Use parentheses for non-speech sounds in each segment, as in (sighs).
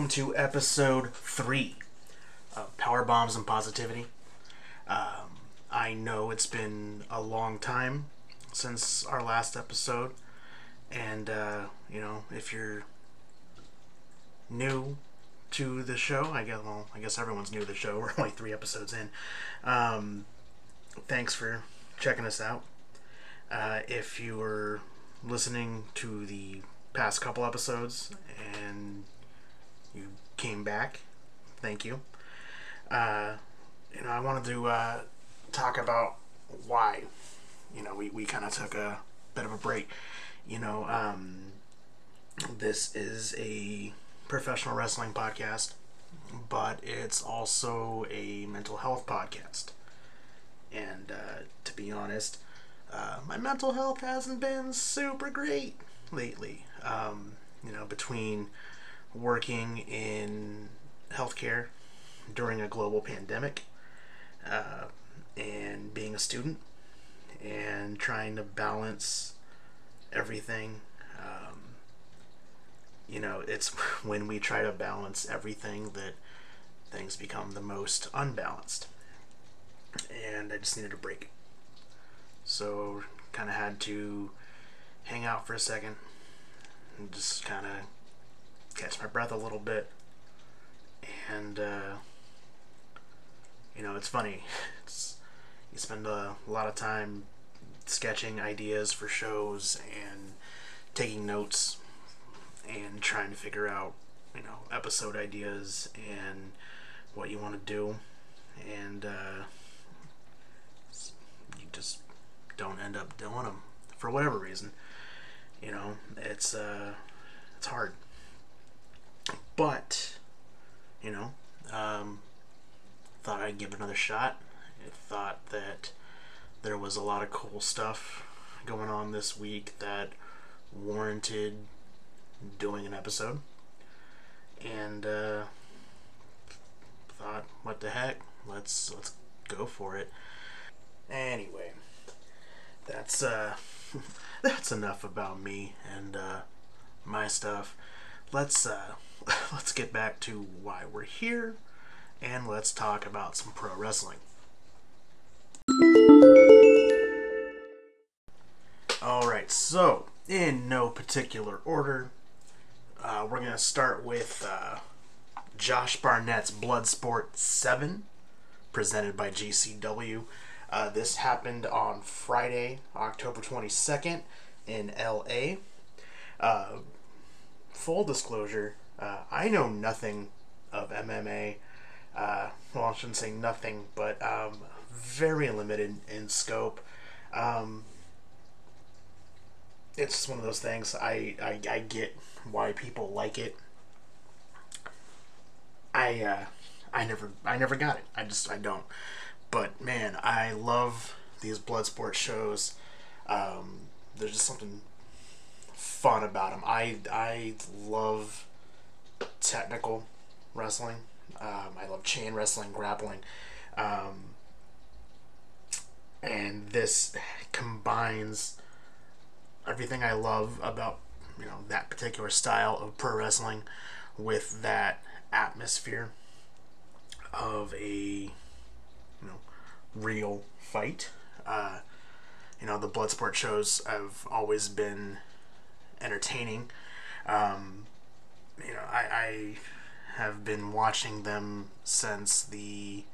Welcome to episode three of Power Bombs and Positivity. Um, I know it's been a long time since our last episode, and uh, you know, if you're new to the show, I guess well, I guess everyone's new to the show. (laughs) We're only three episodes in. Um, thanks for checking us out. Uh, if you were listening to the past couple episodes and you came back, thank you. Uh, you know, I wanted to uh, talk about why. You know, we, we kind of took a bit of a break. You know, um, this is a professional wrestling podcast, but it's also a mental health podcast. And uh, to be honest, uh, my mental health hasn't been super great lately. Um, you know, between working in healthcare during a global pandemic uh, and being a student and trying to balance everything. Um, you know, it's (laughs) when we try to balance everything that things become the most unbalanced. And I just needed a break. So, kind of had to hang out for a second and just kind of catch my breath a little bit. And, uh, you know, it's funny. (laughs) It's, you spend a lot of time sketching ideas for shows and taking notes and trying to figure out, you know, episode ideas and what you want to do. And, uh, you just don't end up doing them for whatever reason. You know, it's uh, it's hard. But, you know, um, thought I'd give it another shot. I thought that there was a lot of cool stuff going on this week that warranted doing an episode. And uh, thought, what the heck? Let's let's go for it. Anyway, that's uh (laughs) that's enough about me and uh, my stuff. Let's uh, (laughs) let's get back to why we're here, and let's talk about some pro wrestling. All right, so in no particular order, uh, we're gonna start with uh, Josh Barnett's Bloodsport Seven, presented by GCW. Uh, this happened on Friday, October 22nd in LA. Uh, full disclosure, uh, I know nothing of MMA. Uh, well, I shouldn't say nothing, but um, very limited in scope. Um, it's just one of those things. I, I, I get why people like it. I uh, I never I never got it. I just I don't. But man, I love these blood sport shows. Um, there's just something fun about them. I I love technical wrestling. Um, I love chain wrestling, grappling, um, and this combines everything I love about you know that particular style of pro wrestling with that atmosphere of a you know, real fight. Uh, you know, the Bloodsport shows have always been entertaining. Um, you know, I, I have been watching them since the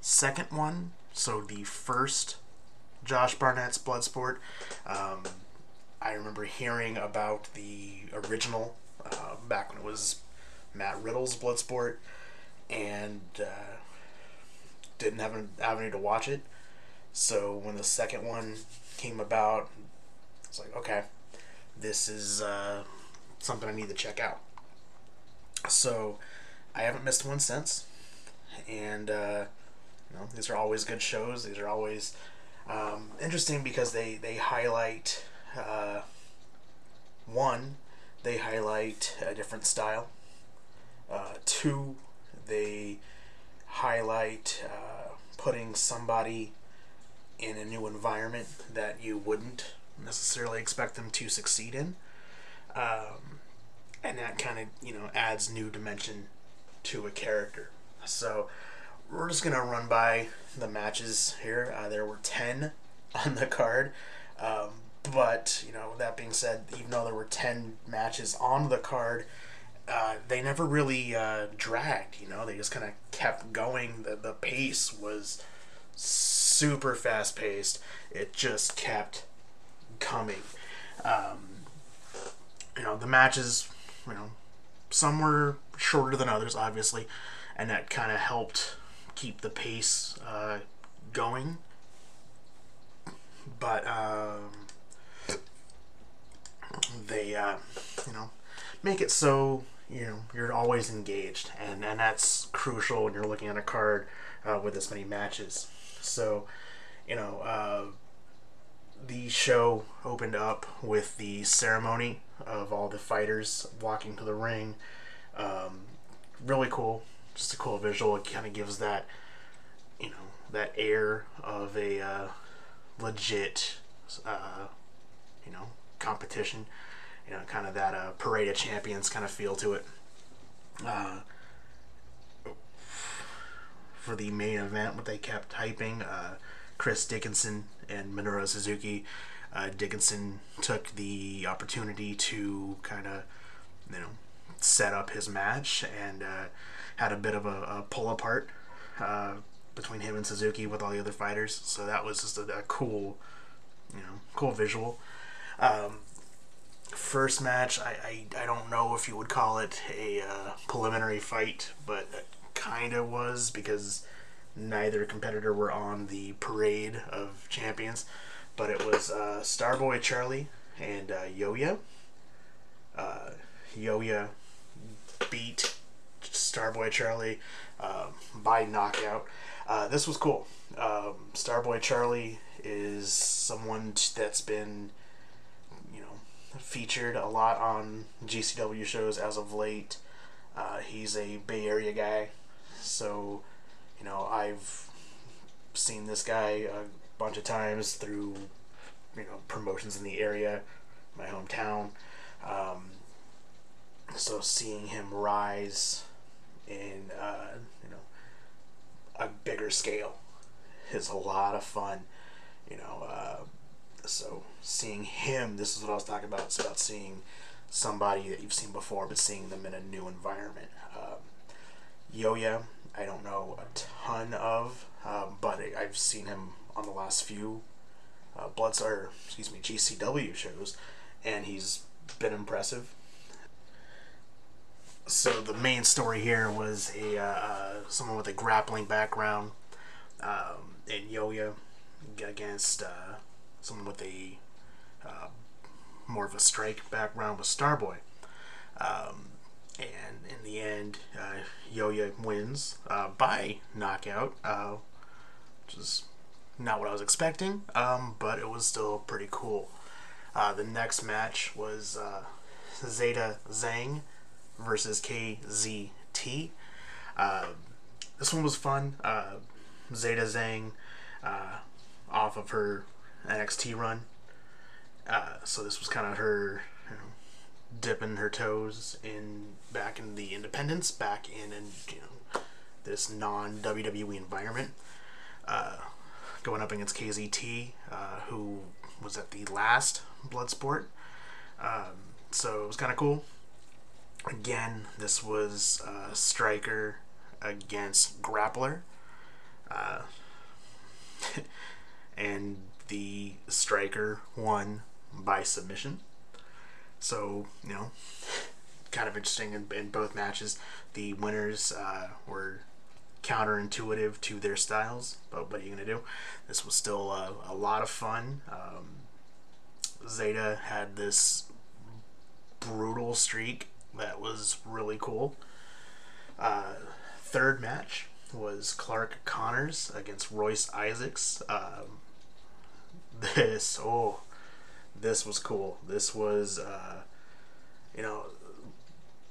second one. So the first Josh Barnett's Bloodsport. Um, I remember hearing about the original uh, back when it was Matt Riddle's Bloodsport, and uh, didn't have an avenue to watch it. So when the second one came about, it's like, okay, this is uh, something I need to check out. So I haven't missed one since, and uh, you know these are always good shows. These are always um, interesting because they they highlight uh, one, they highlight a different style. Uh, two, they highlight uh, putting somebody in a new environment that you wouldn't necessarily expect them to succeed in. Um, and that kind of you know adds new dimension to a character. So we're just gonna run by the matches here. Uh, there were ten (laughs) on the card, um, but you know that being said, even though there were ten matches on the card, uh, they never really uh, dragged. You know, they just kind of kept going. The the pace was super fast paced. It just kept coming. Um, you know, the matches, you know, some were shorter than others, obviously, and that kind of helped keep the pace uh, going. But um, they, uh, you know, make it so you know you're always engaged, and and that's crucial when you're looking at a card uh, with this many matches. So, you know, uh, the show opened up with the ceremony of all the fighters walking to the ring. Um, really cool, just a cool visual. It kind of gives that, you know, that air of a uh, legit, uh, you know, competition. You know, kind of that uh, parade of champions kind of feel to it. Uh, for the main event, what they kept hyping, uh, Chris Dickinson and Minoru Suzuki. Uh, Dickinson took the opportunity to kind of, you know, set up his match and uh, had a bit of a, a pull apart uh, between him and Suzuki with all the other fighters. So that was just a, a cool, you know, cool visual. Um, first match, I, I, I don't know if you would call it a uh, preliminary fight, but it kind of was because neither competitor were on the parade of champions. But it was uh, Starboy Charlie and uh, Yoya. Uh, Yoya beat Starboy Charlie uh, by knockout. Uh, this was cool. Um, Starboy Charlie is someone that's been, you know, featured a lot on GCW shows as of late. Uh, he's a Bay Area guy, so you know I've seen this guy a bunch of times through you know promotions in the area, my hometown. Um, so seeing him rise in uh, you know a bigger scale is a lot of fun. You know, uh, so seeing him, this is what I was talking about. It's about seeing somebody that you've seen before, but seeing them in a new environment. Um, Yoya, I don't know a ton of, um, but I've seen him on the last few uh, Bloods or excuse me GCW shows, and he's been impressive. So the main story here was a uh, uh, someone with a grappling background, um, in Yoya against uh, someone with a uh, more of a strike background with Starboy. Um, and in the end, uh, Yoya wins uh, by knockout, uh, which is not what I was expecting, um, but it was still pretty cool. Uh, the next match was uh, Zeda Zhang versus KZT. Uh, this one was fun. Zeda Zhang, off of her NXT run, so this was kind of her you know, dipping her toes in back in the independence, back in and you know this non WWE environment. Going up against KZT, uh, who was at the last Bloodsport. Um, so it was kind of cool. Again, this was uh, Striker against Grappler. Uh, (laughs) and the Striker won by submission. So, you know, (laughs) kind of interesting in, in both matches. The winners uh, were counterintuitive to their styles, but what are you going to do? This was still a, a lot of fun. Um, Zeda had this brutal streak that was really cool. Uh, third match was Clark Connors against Royce Isaacs. Um, this, oh, this was cool. This was, uh, you know,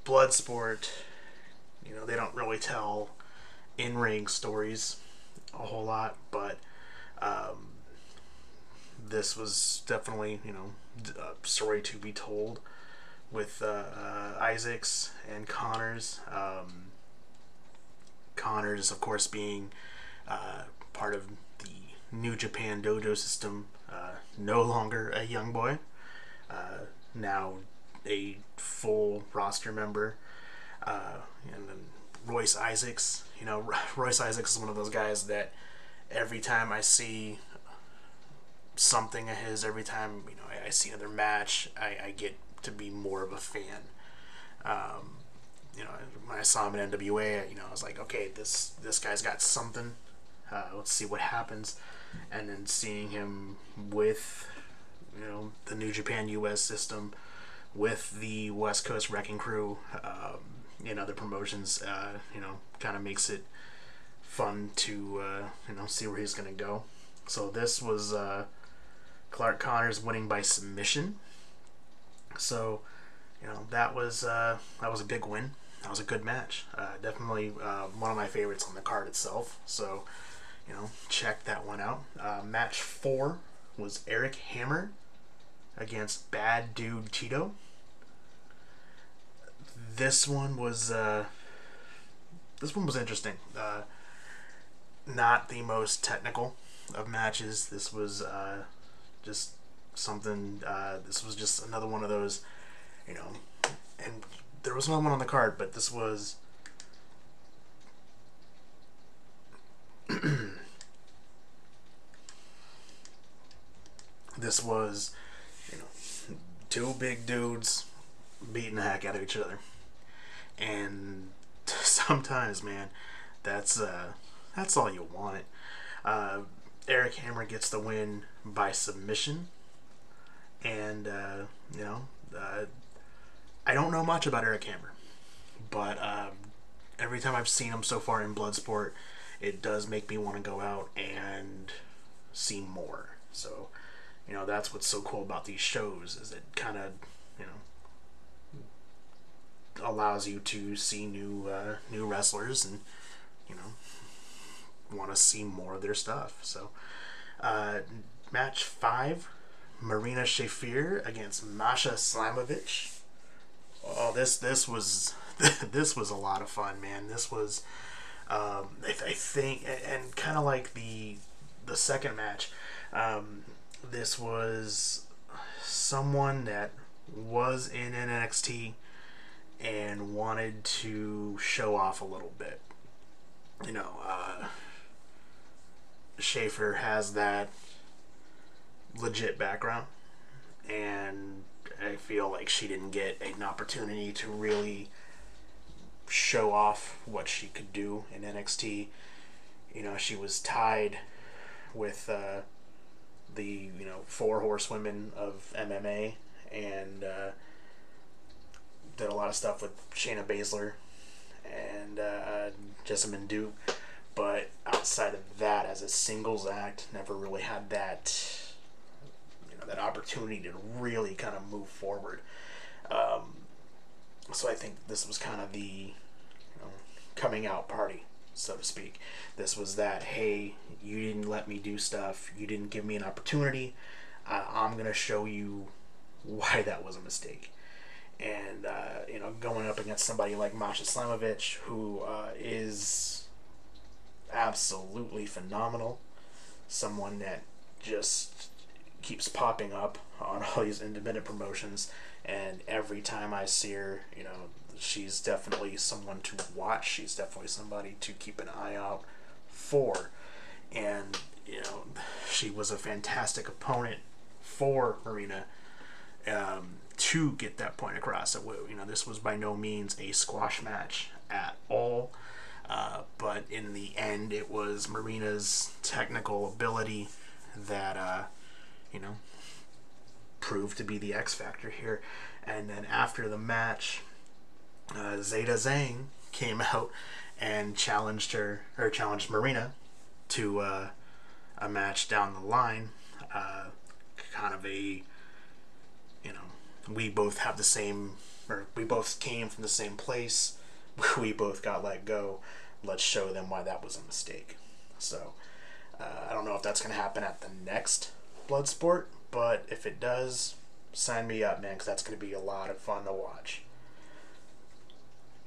Bloodsport. You know, they don't really tell in ring stories a whole lot, but um, this was definitely, you know, a story to be told with uh, uh, Isaacs and Connors. Um, Connors, of course, being uh, part of the New Japan Dojo system, uh, no longer a young boy, uh, now a full roster member. Uh, and then Royce Isaacs, you know, Royce Isaacs is one of those guys that every time I see something of his, every time you know I, I see another match, I, I get to be more of a fan. Um, you know, when I saw him in NWA, you know, I was like, okay, this this guy's got something. Uh, let's see what happens. And then seeing him with, you know, the New Japan US system, with the West Coast Wrecking Crew, um, in other promotions, uh, you know, kind of makes it fun to, uh, you know, see where he's to go. So this was uh, Clark Connors winning by submission. So, you know, that was uh, that was a big win that was a good match. Uh, definitely uh, one of my favorites on the card itself. So, you know, check that one out. Uh, match four was Eric Hammer against Bad Dude Tito. This one was uh, this one was interesting. Uh, not the most technical of matches. This was uh, just something. this was just another one of those, you know, and there was another one on the card, but this was. (clears throat) this was, you know, two big dudes beating the heck out of each other, and (laughs) sometimes, man, that's uh, that's all you want. Uh, Eric Hammer gets the win by submission, and uh, you know, uh, I don't know much about Eric Hammer, but um, every time I've seen him so far in Bloodsport, it does make me want to go out and see more. So, you know, that's what's so cool about these shows is it kind of, allows you to see new uh, new wrestlers and you know want to see more of their stuff. So, uh, match five, Marina Shafir against Masha Slamovich oh, this this was (laughs) this was a lot of fun, man. This was, um, I, I, think, and, kind of like the the second match, um, this was someone that was in NXT and wanted to show off a little bit. You know, uh, Shafir has that legit background, and I feel like she didn't get an opportunity to really show off what she could do in NXT. You know, she was tied with uh, the you know four horsewomen of MMA and uh, did a lot of stuff with Shayna Baszler and uh, Jessamyn Duke. But outside of that, as a singles act, never really had that you know that opportunity to really kind of move forward. Um, so I think this was kind of the you know, coming out party, so to speak. This was that, hey, you didn't let me do stuff, you didn't give me an opportunity. I'm to show you why that was a mistake. And, uh, you know, going up against somebody like Masha Slamovich, who uh, is absolutely phenomenal, someone that just keeps popping up on all these independent promotions, and every time I see her, you know, she's definitely someone to watch. She's definitely somebody to keep an eye out for, and you know, she was a fantastic opponent for Marina. Um, to get that point across. So, you know, this was by no means a squash match at all. Uh, but in the end, it was Marina's technical ability that uh, you know, proved to be the X factor here. And then after the match, uh, Zeda Zhang came (laughs) out and challenged her or challenged Marina to uh, a match down the line. Uh, kind of a, we both have the same, or we both came from the same place. (laughs) We both got let go. Let's show them why that was a mistake. So uh, I don't know if that's going to happen at the next Bloodsport, but if it does, sign me up, man, because that's going to be a lot of fun to watch.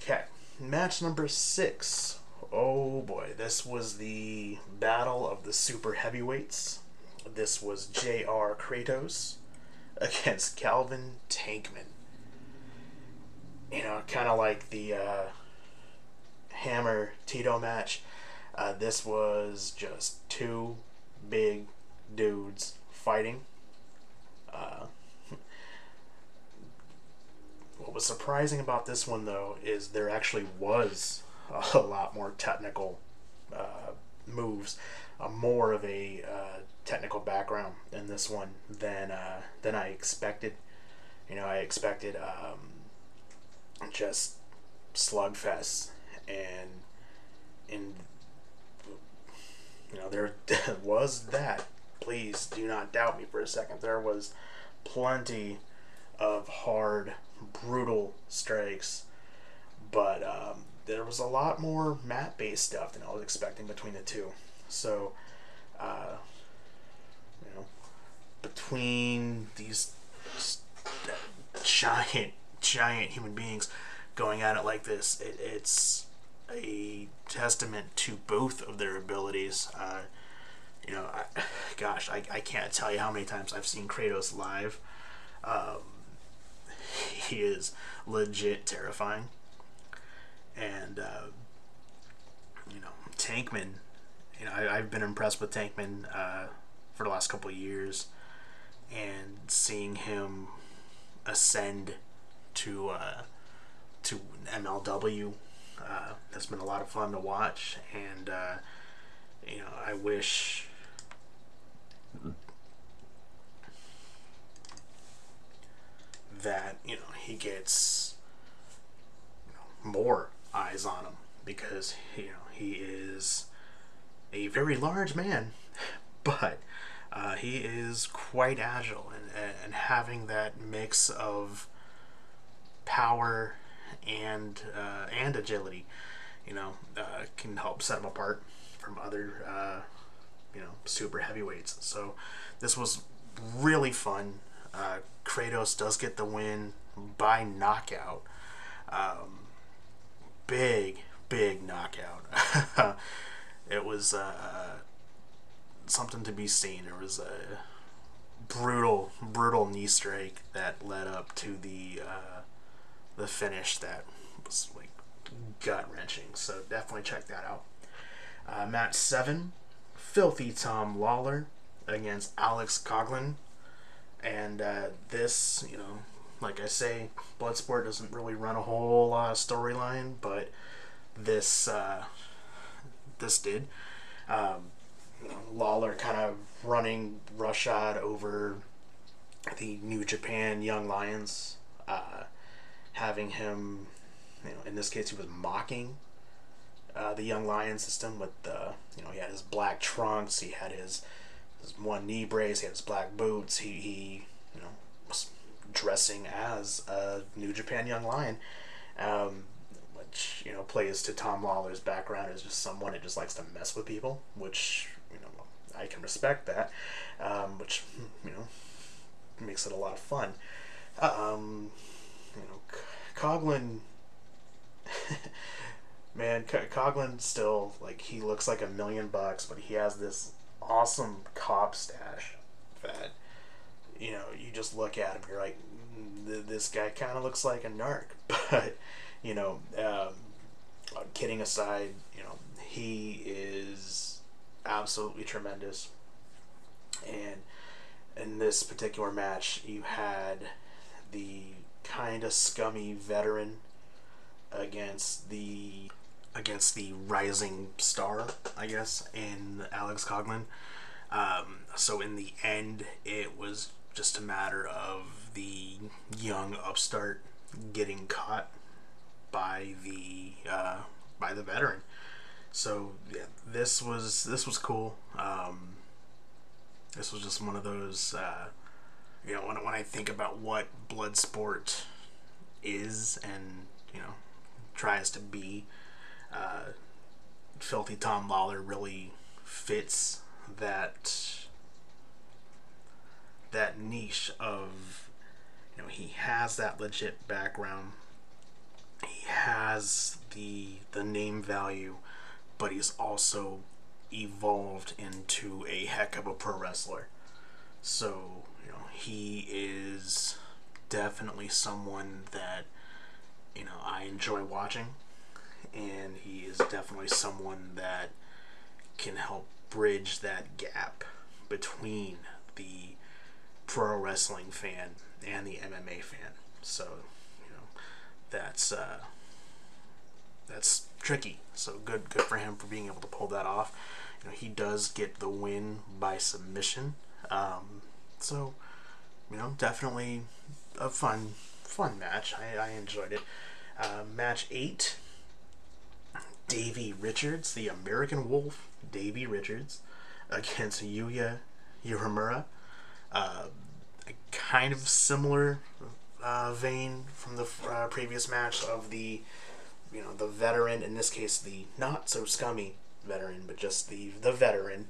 Okay, match number six. Oh boy, this was the battle of the super heavyweights. This was J.R. Kratos against Calvin Tankman. You know, kind of like the uh, Hammer Tito match. Uh, this was just two big dudes fighting. Uh, (laughs) what was surprising about this one, though, is there actually was (laughs) a lot more technical uh, moves, uh, more of a uh, technical background in this one than uh, than I expected. You know, I expected um, just slugfest and in you know there (laughs) was that. Please do not doubt me for a second. There was plenty of hard, brutal strikes, but um, there was a lot more mat-based stuff than I was expecting between the two. So, uh, you know, between these giant, giant human beings going at it like this, it, it's a testament to both of their abilities. Uh, you know, I, gosh, I, I can't tell you how many times I've seen Kratos live. Um, he is legit terrifying. And, uh, you know, Tankman, you know, I, have been impressed with Tankman uh, for the last couple of years. And seeing him ascend to uh, to MLW uh, has been a lot of fun to watch, and uh, you know, I wish. That you know he gets you know, more eyes on him because you know he is a very large man, (laughs) but uh, he is quite agile and, and having that mix of power and uh, and agility, you know, uh, can help set him apart from other uh, you know super heavyweights. So this was really fun. Uh, Kratos does get the win by knockout. Um, big big knockout. (laughs) it was uh, something to be seen. It was a brutal brutal knee strike that led up to the uh, the finish that was like gut wrenching. So definitely check that out. Uh, match seven, Filthy Tom Lawler against Alex Coughlin, and uh, this, you know, like I say, Bloodsport doesn't really run a whole lot of storyline, but this uh, this did. Um, Lawler kind of running roughshod over the New Japan Young Lions. Uh, having him, you know, in this case, he was mocking uh, the Young Lion system with the, you know, he had his black trunks, he had his, his one knee brace, he had his black boots, he, he you know, was dressing as a New Japan Young Lion, um, which, you know, plays to Tom Lawler's background as just someone that just likes to mess with people, which, you know, I can respect that, um, which, you know, makes it a lot of fun. Um, you know, Coughlin, (laughs) man, Coughlin still like he looks like a million bucks, but he has this awesome cop stash that you know you just look at him, you're like, mm, this guy kind of looks like a narc, (laughs) but you know, um, kidding aside, you know, he is absolutely tremendous, and in this particular match, you had the kind of scummy veteran against the against the rising star, I guess, in Alex Coughlin. Um, so in the end, it was just a matter of the young upstart getting caught by the uh, by the veteran. So yeah, this was this was cool. Um, this was just one of those uh, you know, when, when I think about what blood sport is and, you know, tries to be, uh, Filthy Tom Lawler really fits that that niche of You know, he has that legit background. He has the the name value, but he's also evolved into a heck of a pro wrestler. So, you know, he is definitely someone that you know I enjoy watching and he is definitely someone that can help bridge that gap between the pro wrestling fan and the MMA fan. So, that's uh, that's tricky. So good, good for him for being able to pull that off. You know, he does get the win by submission. Um, so, you know, definitely a fun, fun match. I, I enjoyed it. Uh, match eight. Davey Richards, the American Wolf, Davey Richards, against Yuya Uemura. Uh, kind of similar uh, vein from the uh, previous match of the, you know, the veteran. In this case, the not so scummy veteran, but just the the veteran,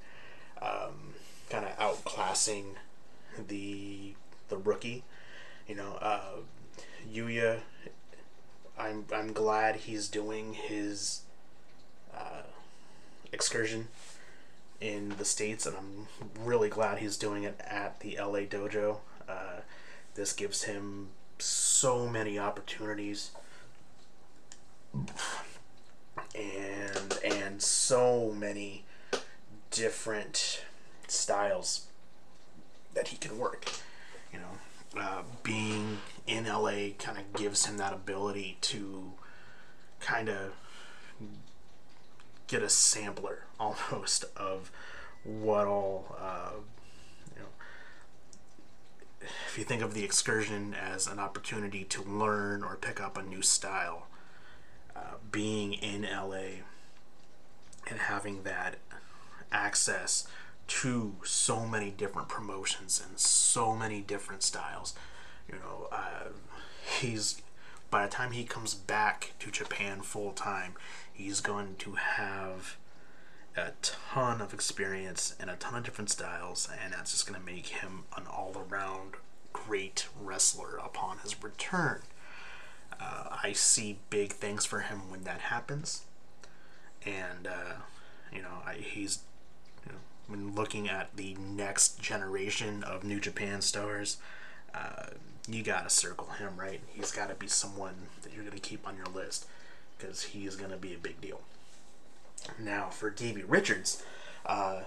um, kind of outclassing the the rookie. You know, uh, Yuya. I'm I'm glad he's doing his uh, excursion in the states, and I'm really glad he's doing it at the LA dojo. Uh, this gives him so many opportunities and and so many different styles that he can work. You know, uh, being in LA kind of gives him that ability to kind of get a sampler (laughs) almost of what all uh, if you think of the excursion as an opportunity to learn or pick up a new style uh, being in LA and having that access to so many different promotions and so many different styles you know uh, he's by the time he comes back to Japan full time he's going to have a ton of experience and a ton of different styles, and that's just going to make him an all around great wrestler upon his return. Uh, I see big things for him when that happens, and uh, you know I, he's you know, when looking at the next generation of New Japan stars. Uh, you gotta circle him, right? He's gotta be someone that you're gonna keep on your list because he is to be a big deal. Now, for Davey Richards, uh,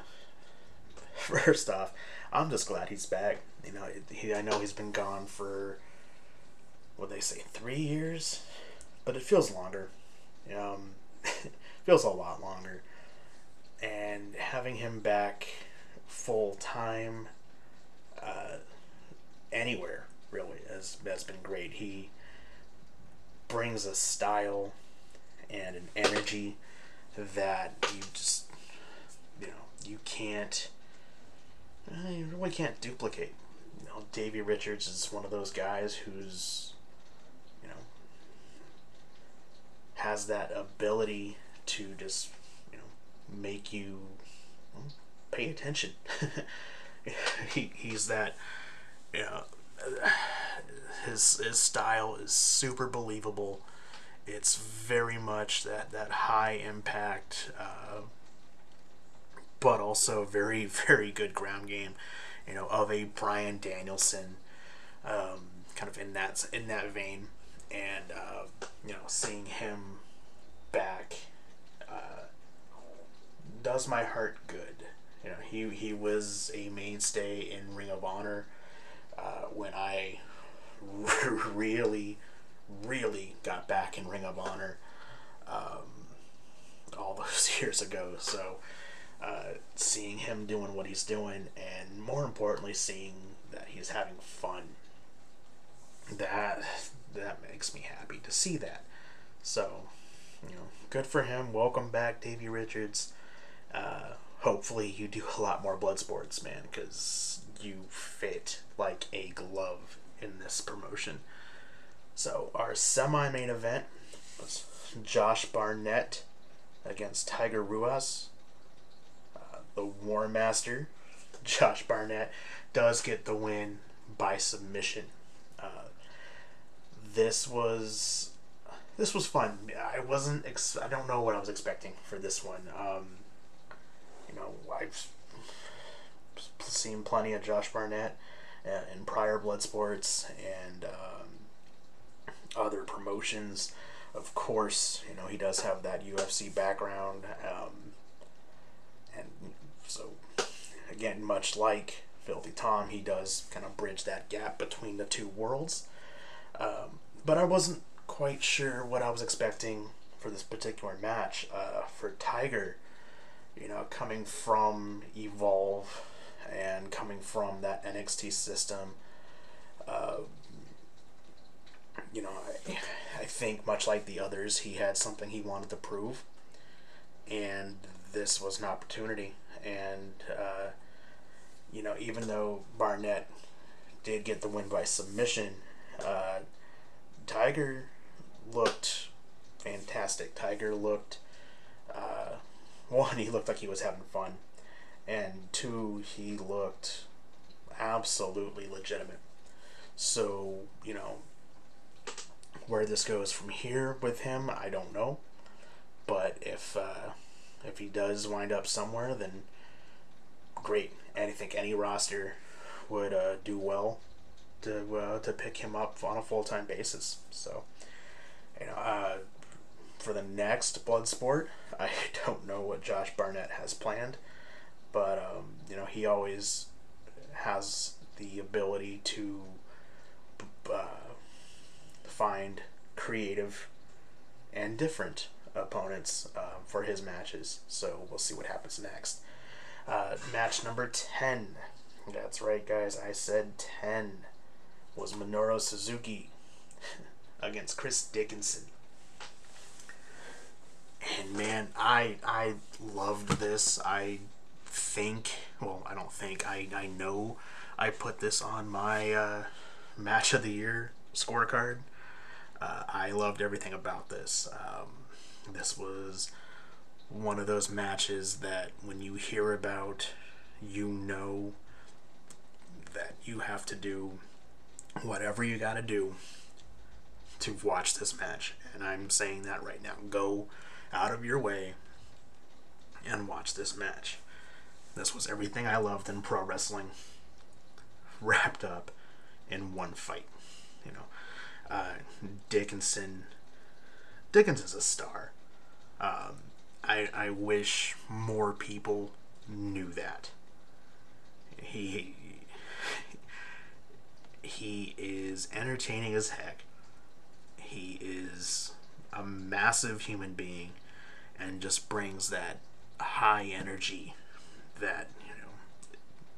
(laughs) first off, I'm just glad he's back. You know, he, I know he's been gone for, what they say, three years, but it feels longer. Um, (laughs) feels a lot longer. And having him back full time, uh, anywhere really has has been great. He brings a style and an energy that you just you know you can't uh, you really can't duplicate. You know, Davey Richards is one of those guys who's you know has that ability to just you know make you pay attention. (laughs) he, he's that you know (sighs) his his style is super believable it's very much that that high impact, uh, but also very (laughs) very good ground game. You know, of a Bryan Danielson, um, kind of in that in that vein, and uh, you know, seeing him back uh, does my heart good. You know, he he was a mainstay in Ring of Honor uh, when I (laughs) really really got back in Ring of Honor um, all (laughs) those years ago. So uh, seeing him doing what he's doing, and more importantly, seeing that he's having fun, that that makes me happy to see that. So, you know, good for him. Welcome back, Davey Richards. Uh, hopefully, you do a lot more blood sports, man, because you fit like a glove in this promotion. So our semi-main event was Josh Barnett against Tiger Ruas. Uh, the War Master, (laughs) Josh Barnett, does get the win by submission. Uh, this was this was fun. I wasn't. Ex- I don't know what I was expecting for this one. Um, you know, I've seen plenty of Josh Barnett uh, in prior blood sports and um, other promotions. Of course, you know he does have that UFC background, um, and so again, much like Filthy Tom, he does kind of bridge that gap between the two worlds. Um, but I wasn't quite sure what I was expecting for this particular match. Uh, for Tiger, you know, coming from Evolve and coming from that NXT system, uh, you know, I, I think much like the others, he had something he wanted to prove, and this was an opportunity. And uh, you know, even though Barnett did get the win by submission, uh, Tiger looked fantastic. Tiger looked, uh, (laughs) one, he looked like he was having fun, and two, he looked absolutely legitimate. So, you know, where this goes from here with him, I don't know. But if uh, if he does wind up somewhere, then great. And I think any roster would uh, do well to uh, to pick him up on a full time basis. So, you know, uh, for the next Bloodsport, (laughs) I don't know what Josh Barnett has planned, but um, you know he always has the ability to uh, find creative and different opponents uh, for his matches. So we'll see what happens next. Uh, match number 10. That's right, guys. I said 10 was Minoru Suzuki (laughs) against Chris Dickinson. And man, I I loved this. I think, well, I don't think, I, I know I put this on my uh, match of the year scorecard. Uh, I loved everything about this. Um, this was one of those matches that when you hear about, you know that you have to do whatever you got to do to watch this match. And I'm saying that right now. Go out of your way and watch this match. This was everything I loved in pro wrestling wrapped up in one fight. You know, uh, Dickinson. Dickinson's a star. Um, I I wish more people knew that. He he is entertaining as heck. He is a massive human being and just brings that high energy that, you know,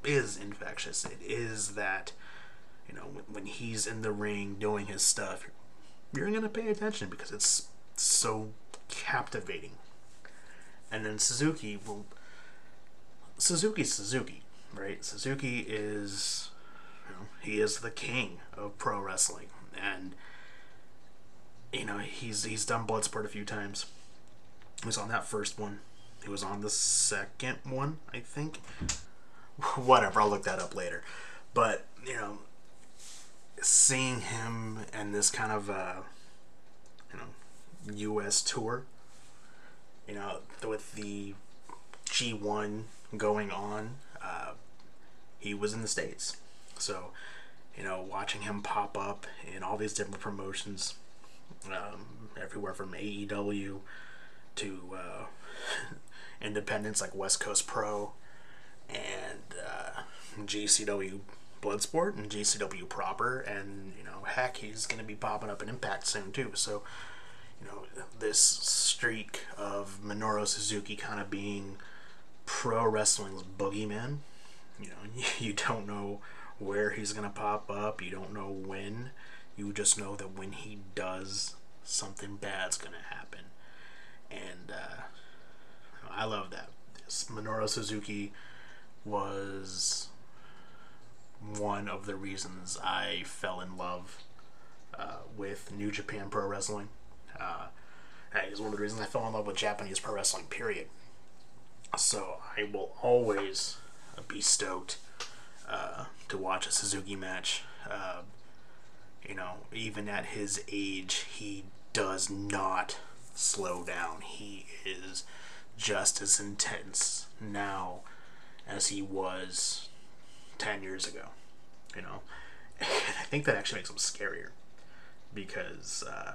is infectious. It is that, you know, when he's in the ring doing his stuff, you're going to pay attention because it's so captivating. And then Suzuki, well, Suzuki's Suzuki, right? Suzuki is you know, he is the king of pro wrestling, and you know he's he's done Bloodsport a few times. He was on that first one. He was on the second one, I think. (laughs) Whatever, I'll look that up later. But you know, seeing him and this kind of uh, you know U.S. tour, you know, with the G1 going on, uh, he was in the states so, you know, watching him pop up in all these different promotions, um, everywhere from AEW to uh, (laughs) independents like West Coast Pro and uh, GCW Bloodsport and GCW proper, and you know, heck, he's going to be popping up in Impact soon too. So, you know, this streak of Minoru Suzuki kind of being pro wrestling's boogeyman. You know, (laughs) you don't know where he's going to pop up. You don't know when. You just know that when he does, something bad's going to happen. And uh, I love that. Minoru Suzuki was one of the reasons I fell in love uh, with New Japan Pro Wrestling. Uh, is one of the reasons I fell in love with Japanese pro wrestling, period. So I will always be stoked uh, to watch a Suzuki match. Uh, You know, even at his age, he does not slow down. He is just as intense now as he was 10 years ago. You know, and I think that actually makes him scarier because, uh,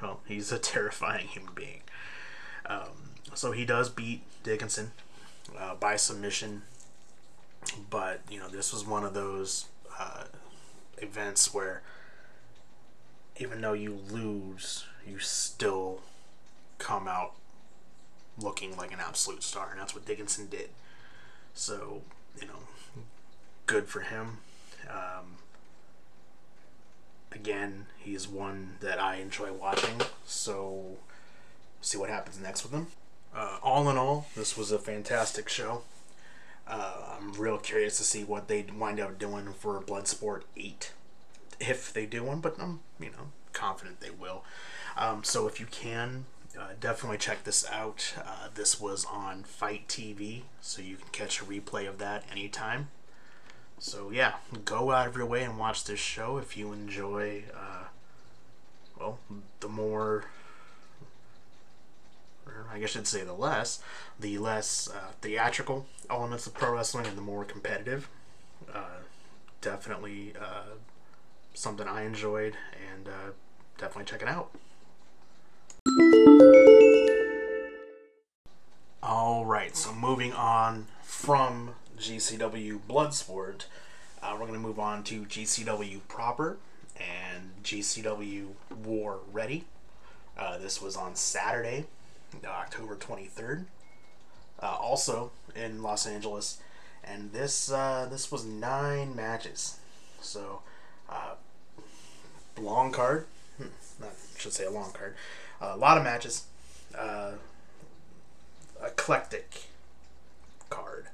well, he's a (laughs) terrifying human being. Um, so he does beat Dickinson uh, by submission, but you know this was one of those uh, events where even though you lose, you still come out looking like an absolute star, and that's what Dickinson did. So you know, good for him. Um, again, he's one that I enjoy watching. So see what happens next with him. Uh, all in all, this was a fantastic show. Uh, I'm real curious to see what they wind up doing for Bloodsport 8, if they do one, but I'm, you know, confident they will. Um, so if you can, uh, definitely check this out. Uh, this was on Fight TV, so you can catch a replay of that anytime. So yeah, go out of your way and watch this show if you enjoy, uh, well, the more I guess I'd say the less, the less uh, theatrical elements of pro wrestling and the more competitive. Uh, definitely uh, something I enjoyed and definitely check it out. All right, so moving on from GCW Bloodsport, uh, we're going to move on to GCW proper and GCW War Ready. Uh, this was on Saturday, October 23rd. Uh, also in Los Angeles, and this uh, this was nine matches, so uh, long card. Hmm, not should say a long card. A lot of matches. Uh, eclectic card.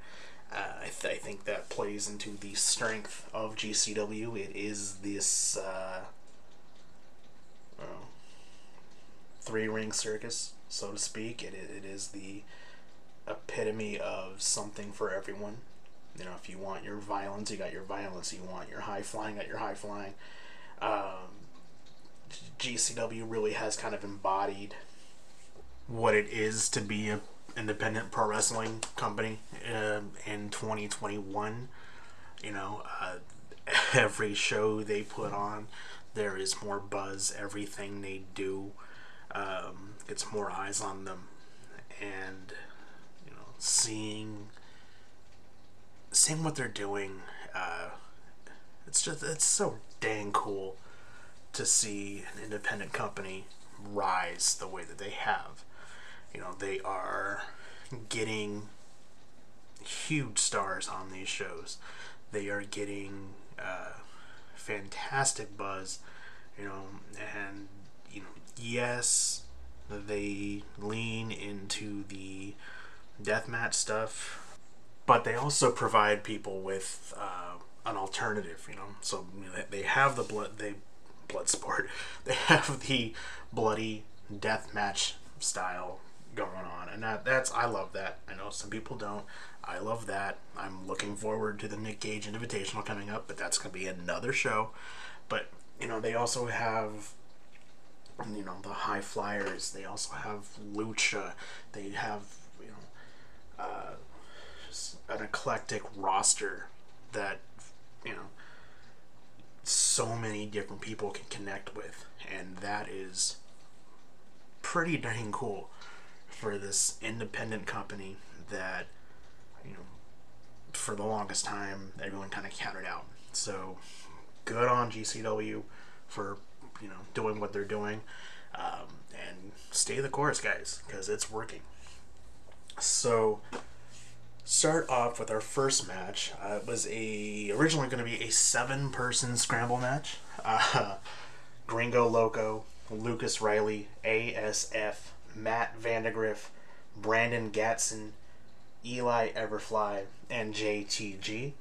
Uh, I, th- I, think that plays into the strength of GCW. It is this uh, three ring circus so to speak. It, it is the epitome of something for everyone. You know, if you want your violence, you got your violence. You want your high flying, got your high flying. Um, GCW really has kind of embodied what it is to be an independent pro wrestling company uh, in 2021. You know, uh, (laughs) every show they put on, there is more buzz. Everything they do um, gets more eyes on them, and you know, seeing seeing what they're doing. Uh, it's just it's so dang cool to see an independent company rise the way that they have. You know, they are getting huge stars on these shows. They are getting uh, fantastic buzz, you know, and you know, yes, they lean into the deathmatch stuff, but they also provide people with uh, an alternative. You know, so you know, they have the blood they blood sport. (laughs) They have the bloody death match style going on, and that that's I love that. I know some people don't. I love that. I'm looking forward to the Nick Gage Invitational coming up, but that's gonna be another show. But you know, they also have you know the high flyers they also have lucha they have you know uh, an eclectic roster that you know so many different people can connect with and that is pretty dang cool for this independent company that you know for the longest time everyone kind of counted out so good on GCW for you know doing what they're doing, um, and stay the course, guys, because it's working. So start off with our first match. Uh, it was a originally going to be a seven person scramble match. Uh, Gringo Loco, Lucas Riley, ASF, Matt Vandegrift, Brandon Gatson, Eli Everfly, and JTG.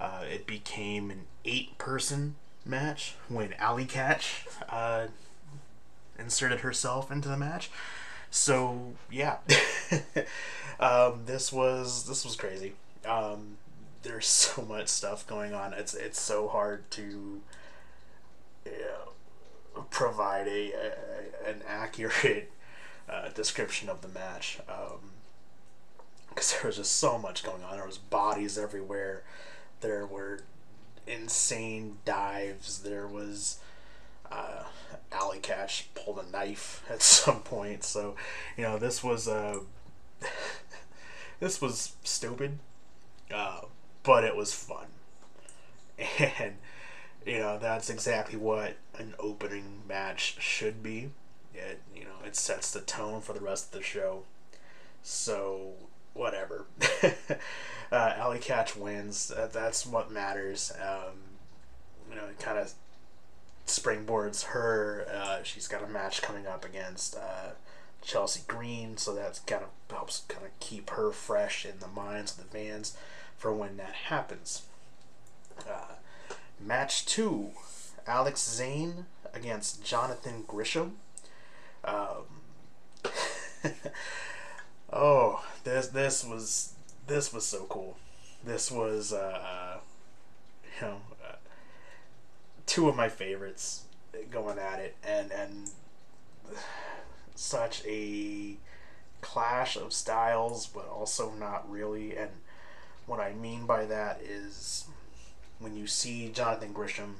Uh, it became an eight person match when Allie Katch uh, inserted herself into the match. So yeah, (laughs) um, this was this was crazy. Um, there's (laughs) so much stuff going on. It's it's so hard to provide a, a, an accurate uh, description of the match. Because there was just so much going on. There was bodies everywhere. There were insane dives. There was uh, Allie Katch pulled a knife (laughs) at some point. So, you know, this was uh, this was stupid, uh, but it was fun, and you know that's exactly what an opening match should be. It you know it sets the tone for the rest of the show. So whatever. (laughs) uh, Allie Katch wins. Uh, that's what matters. Um, you know, it kind of springboards her. Uh, she's got a match coming up against uh, Chelsea Green, so that's kind of helps kind of keep her fresh in the minds of the fans for when that happens. Uh, match two Alex Zayne against Jonathan Gresham. Um, (laughs) oh, this this was this was so cool. This was uh, you know uh, two of my favorites going at it, and and such a clash of styles, but also not really. And what I mean by that is when you see Jonathan Gresham,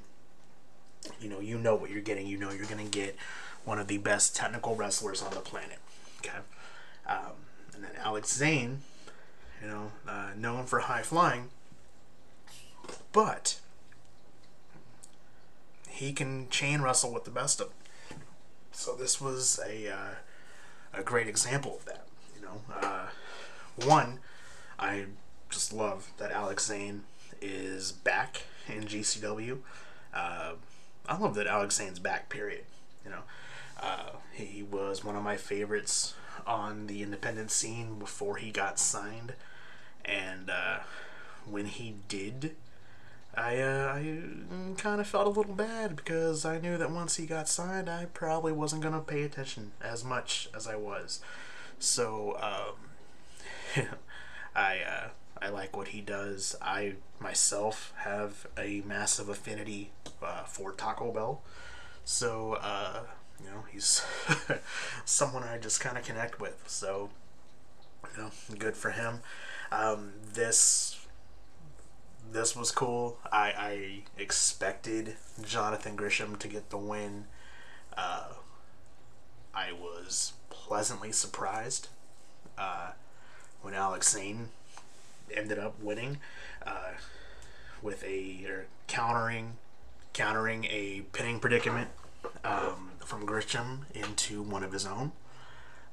you know, you know what you're getting. You know you're going to get one of the best technical wrestlers on the planet. Okay. Um, and then Alex Zayne, you know, uh, known for high flying, but he can chain wrestle with the best of them. So this was a uh, a great example of that. You know, uh, one, I just love that Alex Zayne is back in GCW. Uh, I love that Alex Zayne's back. Period. You know, uh, he was one of my favorites on the independent scene before he got signed, and uh, when he did. I, uh, I kind of felt a little bad because I knew that once he got signed, I probably wasn't going to pay attention as much as I was. So, um, (laughs) I, uh, I like what he does. I myself have a massive affinity uh, for Taco Bell. So, uh, you know, he's (laughs) someone I just kind of connect with. So, you know, good for him. Um, this this was cool. I, I expected Jonathan Gresham to get the win. Uh, I was pleasantly surprised uh, when Alex Zayne ended up winning uh, with a or countering countering a pinning predicament um, from Gresham into one of his own.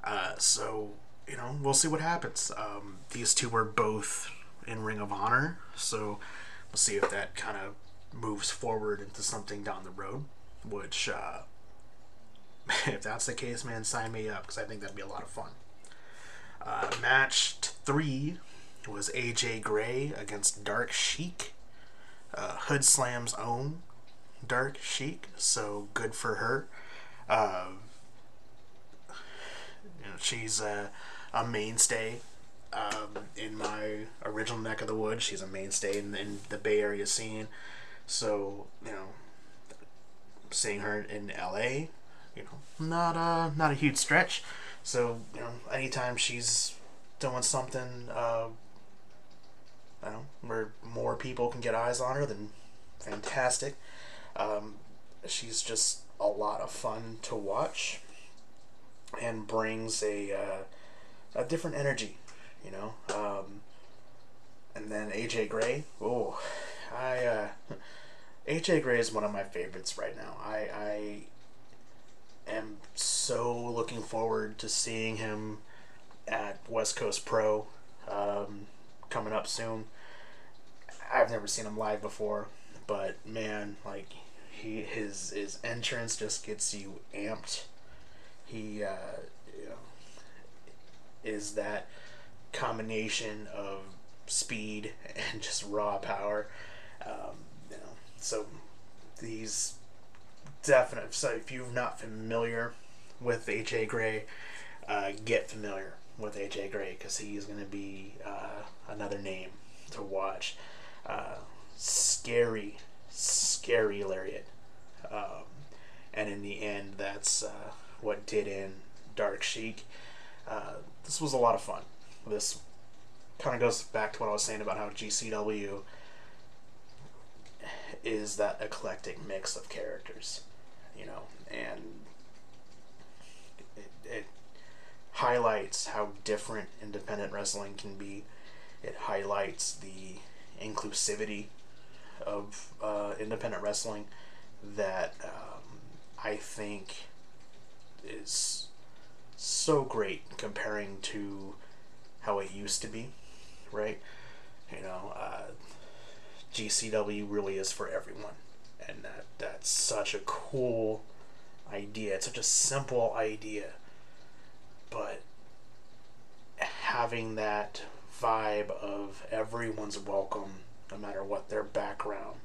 Uh, so you know we'll see what happens. Um, these two were both in Ring of Honor, so we'll see if that kind of moves forward into something down the road. Which, uh, (laughs) if that's the case, man, sign me up because I think that'd be a lot of fun. Uh, match three was AJ Gray against Dark Sheik. Uh, Hoodslam's own Dark Sheik, so good for her. Uh, you know, she's a, a mainstay um, in my original neck of the woods. She's a mainstay in, in the Bay Area scene. So, you know, seeing her in LA, you know, not a, not a huge stretch. So, you know, anytime she's doing something, uh, I know, where more people can get eyes on her, then fantastic. Um, she's just a lot of fun to watch and brings a, uh, a different energy you know. Um, and then AJ Gray. Oh, I uh, (laughs) AJ Gray is one of my favorites right now. I I am so looking forward to seeing him at West Coast Pro um, coming up soon. I've never seen him live before, but man, like he his his entrance just gets you amped. He uh, you know is that combination of speed (laughs) and just raw power. Um, you know, so these definite. So if you're not familiar with AJ Gray, uh, get familiar with AJ Gray because he's going to be uh, another name to watch. Uh, scary, scary lariat. Um, and in the end, that's uh, what did in Dark Sheik. Uh, this was a lot of fun. This kind of goes back to what I was saying about how GCW is that eclectic mix of characters, you know, and it, it highlights how different independent wrestling can be. It highlights the inclusivity of uh, independent wrestling that um, I think is so great comparing to how it used to be, right? You know, uh, GCW really is for everyone, and that that's such a cool idea. It's such a simple idea, but having that vibe of everyone's welcome, no matter what their background,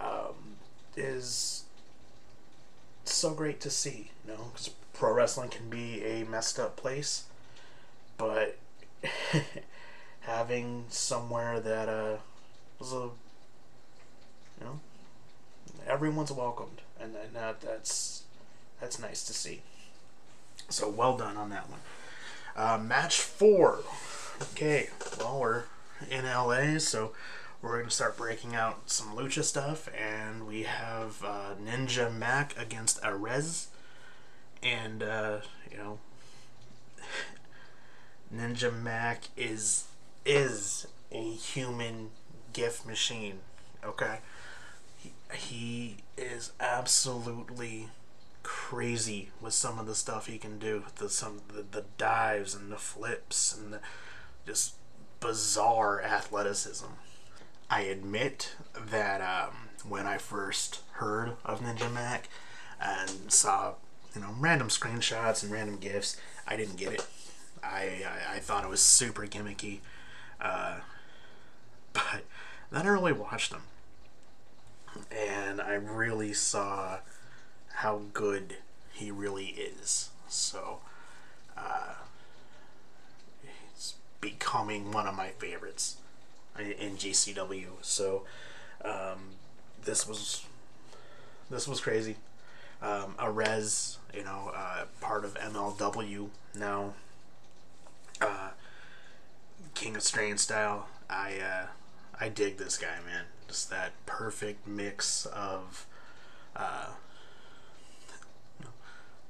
um, is so great to see. You know, because pro wrestling can be a messed up place, but (laughs) having somewhere that uh was a you know everyone's welcomed, and that that's that's nice to see. So well done on that one. Uh, match four. Okay, well we're in LA, so we're going to start breaking out some lucha stuff, and we have uh, Ninja Mac against Arez, and uh, you know, Ninja Mac is is a human gift machine. Okay, he, he is absolutely crazy with some of the stuff he can do. The some the, the dives and the flips and the just bizarre athleticism. I admit that um, when I first heard of Ninja Mac and saw, you know, random screenshots and random gifs, I didn't get it. I, I, I thought it was super gimmicky. Uh, but then I really watched him. And I really saw how good he really is. So, uh, he's becoming one of my favorites in GCW. So um, this was this was crazy. Um, Arez, you know, uh, part of MLW now. Uh, King of Strange style. I uh, I dig this guy, man. Just that perfect mix of uh,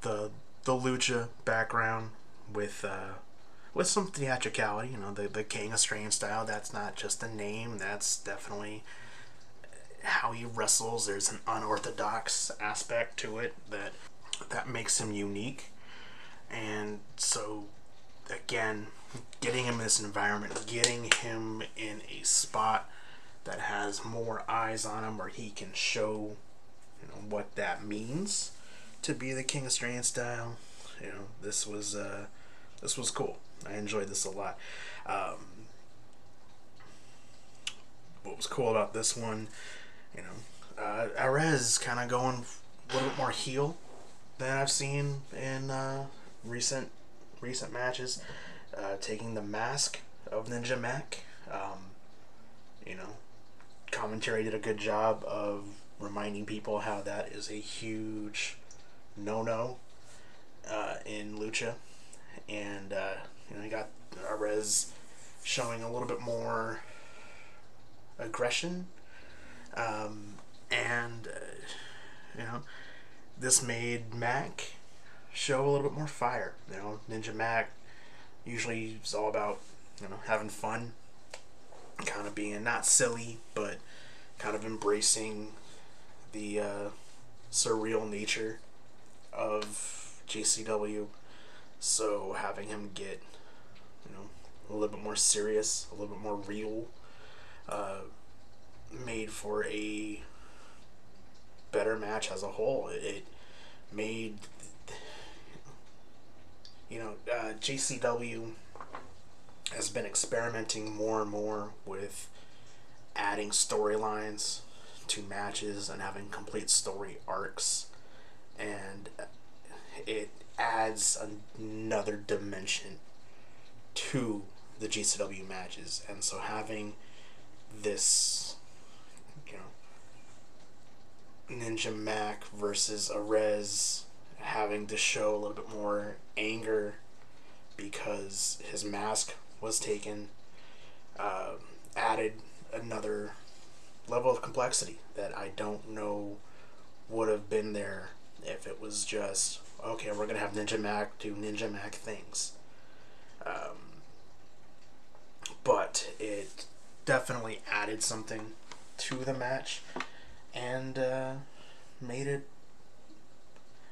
the the lucha background with uh, with some theatricality. You know, the the King of Strange style. That's not just a name. That's definitely how he wrestles. There's an unorthodox aspect to it that that makes him unique. And so, again, getting him in this environment, getting him in a spot that has more eyes on him, where he can show, you know, what that means to be the King of Strange style. You know, this was uh, this was cool. I enjoyed this a lot. Um, what was cool about this one, you know, uh, Arez kind of going a little bit more heel than I've seen in uh, recent recent matches. Uh, taking the mask of Ninja Mac. Um, you know, commentary did a good job of reminding people how that is a huge no no uh, in lucha, and uh, you know, you got Arez showing a little bit more aggression. Um, and, uh, you know, this made Mac show a little bit more fire. You know, Ninja Mac usually is all about, you know, having fun, kind of being not silly, but kind of embracing the uh, surreal nature of GCW. So having him get you know, a little bit more serious, a little bit more real, uh, made for a better match as a whole. It, it made, you know, uh, GCW has been experimenting more and more with adding storylines to matches and having complete story arcs, and it adds another dimension to the GCW matches, and so having this, you know, Ninja Mac versus Arez having to show a little bit more anger because his mask was taken uh, added another level of complexity that I don't know would have been there if it was just okay. We're gonna have Ninja Mac do Ninja Mac things, um, but it definitely added something to the match and uh, made it.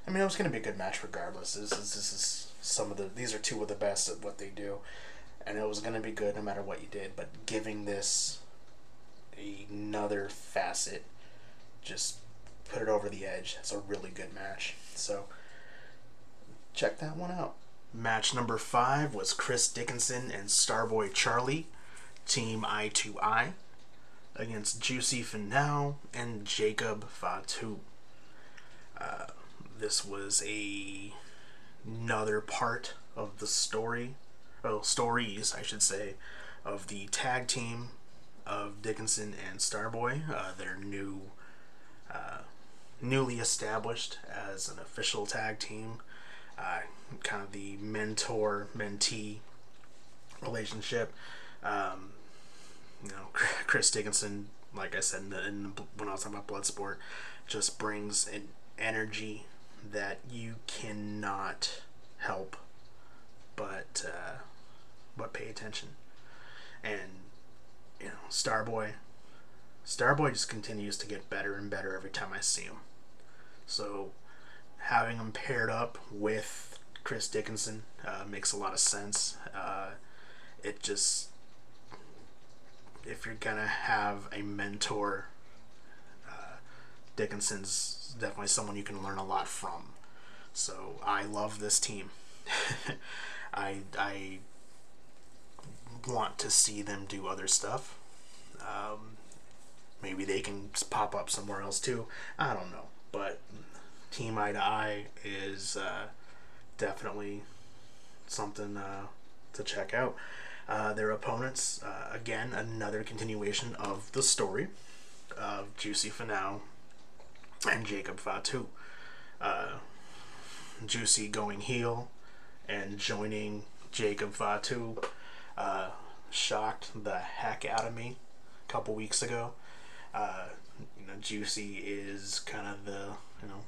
I mean, it was gonna be a good match regardless. This is this is some of the these are two of the best at what they do, and it was gonna be good no matter what you did. But giving this another facet just put it over the edge. It's a really good match. So check that one out. Match number five was Chris Dickinson and Starboy Charlie, Team I2I, against Juicy Finau and Jacob Fatu. Uh, this was a another part of the story, well, stories, I should say, of the tag team of Dickinson and Starboy. Uh, their new, uh, newly established as an official tag team. Uh, kind of the mentor mentee relationship. Um, you know, Chris Dickinson, like I said in the, in the, when I was talking about Bloodsport, just brings an energy that you cannot help but uh, but pay attention. And you know, Starboy, Starboy just continues to get better and better every time I see him. So having him paired up with Chris Dickinson uh, makes a lot of sense. Uh, it just if you're gonna have a mentor, Dickinson's definitely someone you can learn a lot from. So I love this team. (laughs) I I want to see them do other stuff. Um, maybe they can pop up somewhere else too. I don't know, but Team Eye to Eye is uh, definitely something uh, to check out. Uh, their opponents, uh, again, another continuation of the story of Juicy Finau and Jacob Fatu. Uh, Juicy going heel and joining Jacob Fatu uh, shocked the heck out of me a couple weeks ago. Uh, you know, Juicy is kind of the you know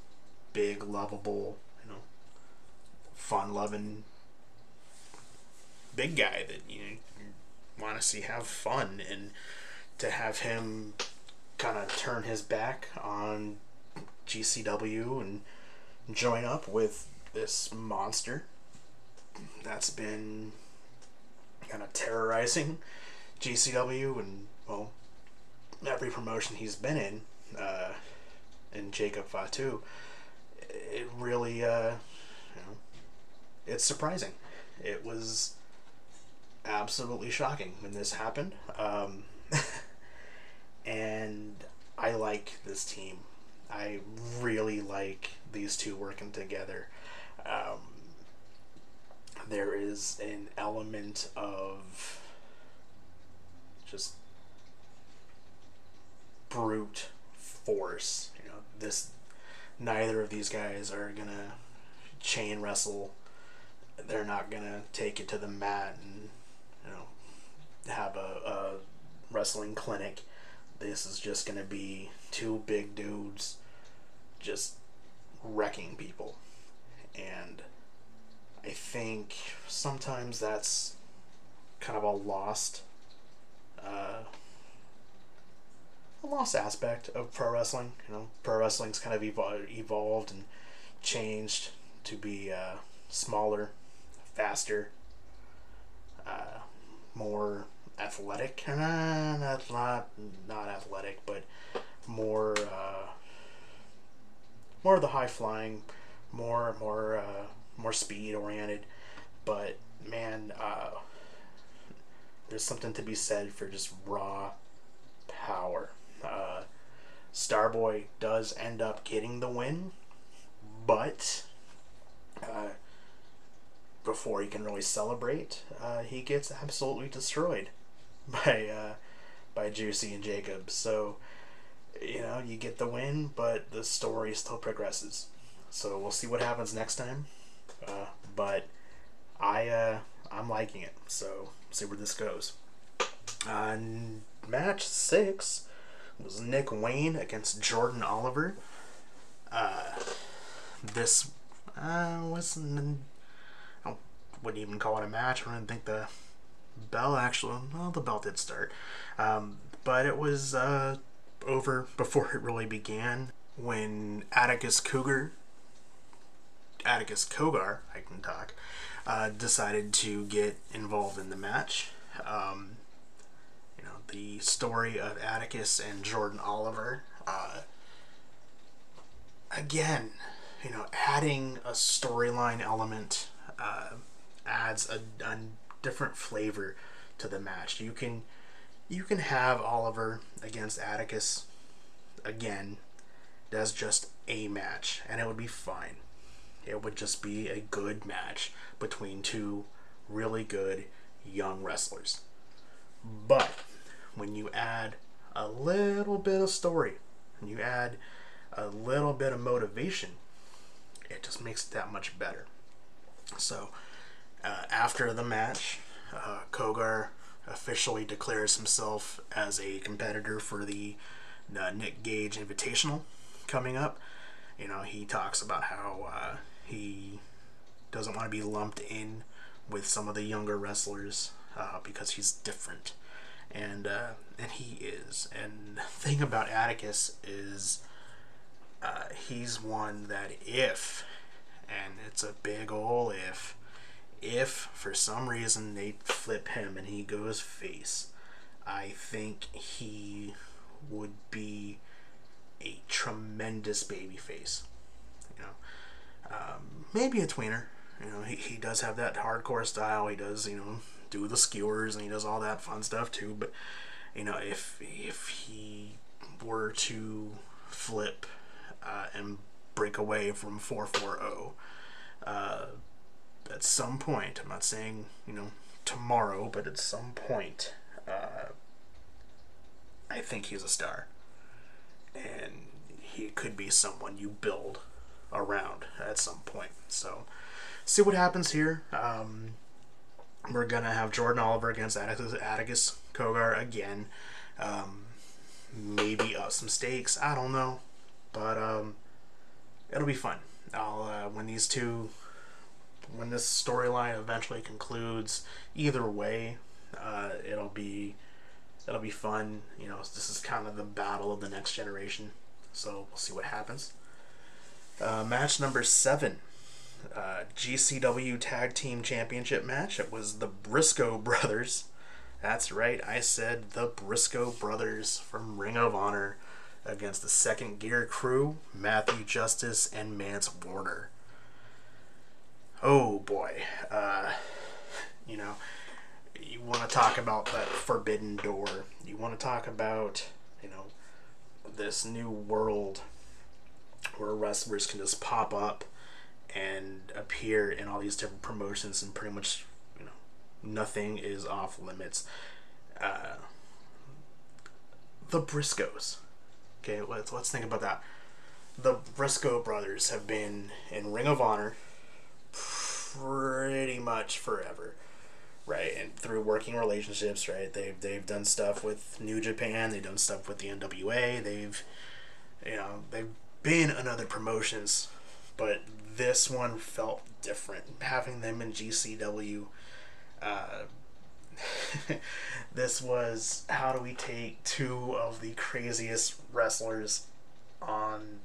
big, lovable, you know, fun-loving big guy that you, know, you want to see have fun and to have him kind of turn his back on GCW and join up with this monster that's been kind of terrorizing GCW and well every promotion he's been in uh, in Jacob Fatu it really uh, you know it's surprising. It was absolutely shocking when this happened um, (laughs) and I like this team I really like these two working together um, there is an element of just brute force. You know, this neither of these guys are gonna chain wrestle. They're not gonna take it to the mat and you know have a, a wrestling clinic. This is just gonna be two big dudes just wrecking people. And I think sometimes that's kind of a lost uh, a lost aspect of pro wrestling. You know, pro wrestling's kind of evol- evolved and changed to be uh, smaller, faster, uh, more athletic. Uh, not not not athletic, but more uh, more of the high flying, more more uh, more speed oriented. But man, uh, there's something to be said for just raw power. Uh, Starboy does end up getting the win, but uh, before he can really celebrate, uh, he gets absolutely destroyed (laughs) by uh, by Juicy and Jacob. So you know, you get the win, but the story still progresses. So we'll see what happens next time. Uh, but I uh, I'm liking it. So see where this goes. Uh, match six was Nick Wayne against Jordan Oliver. Uh, this uh, wasn't. I wouldn't even call it a match. I don't think the bell actually. Well, the bell did start, um, but it was uh, over before it really began when Atticus Cougar, Atticus Cogar, I can talk, uh, decided to get involved in the match. Um, you know, the story of Atticus and Jordan Oliver. Uh, again, you know, adding a storyline element uh, adds a, a different flavor to the match. You can you can have Oliver against Atticus again as just a match, and it would be fine. It would just be a good match between two really good young wrestlers. But when you add a little bit of story and you add a little bit of motivation, it just makes it that much better. So, uh, after the match, uh, Cogar officially declares himself as a competitor for the uh, Nick Gage Invitational coming up. You know, he talks about how uh, he doesn't want to be lumped in with some of the younger wrestlers uh, because he's different, and uh, and he is. And the thing about Atticus is uh, he's one that if, and it's a big ol' if, if for some reason they flip him and he goes face, I think he would be a tremendous baby face. You know, um, maybe a tweener. You know, he, he does have that hardcore style. He does, you know, do the skewers and he does all that fun stuff too. But you know, if if he were to flip uh, and break away from 440 uh, at some point. I'm not saying, you know, tomorrow, but at some point, uh, I think he's a star. And he could be someone you build around at some point. So, see what happens here. Um, we're going to have Jordan Oliver against Atticus, Atticus Cogar again. Um, maybe up some stakes. I don't know. But um, it'll be fun. I'll uh, when these two, when this storyline eventually concludes, either way, uh, it'll be it'll be fun. You know, this is kind of the battle of the next generation. So we'll see what happens. Uh, match number seven. Uh, GCW Tag Team Championship match. It was the Briscoe brothers. That's right, I said the Briscoe brothers from Ring of Honor against the second gear crew, Matthew Justice and Mance Warner. Oh boy. Uh, you know, you want to talk about that forbidden door. You want to talk about, you know, this new world where wrestlers can just pop up and appear in all these different promotions and pretty much, you know, nothing is off limits. Uh, the Briscoes Okay, let's let's think about that. The Briscoe brothers have been in Ring of Honor pretty much forever, right? And through working relationships, right? They've they've done stuff with New Japan. They've done stuff with the NWA. They've, you know, they've been in other promotions, but this one felt different. Having them in GCW. Uh, (laughs) this was how do we take two of the craziest wrestlers on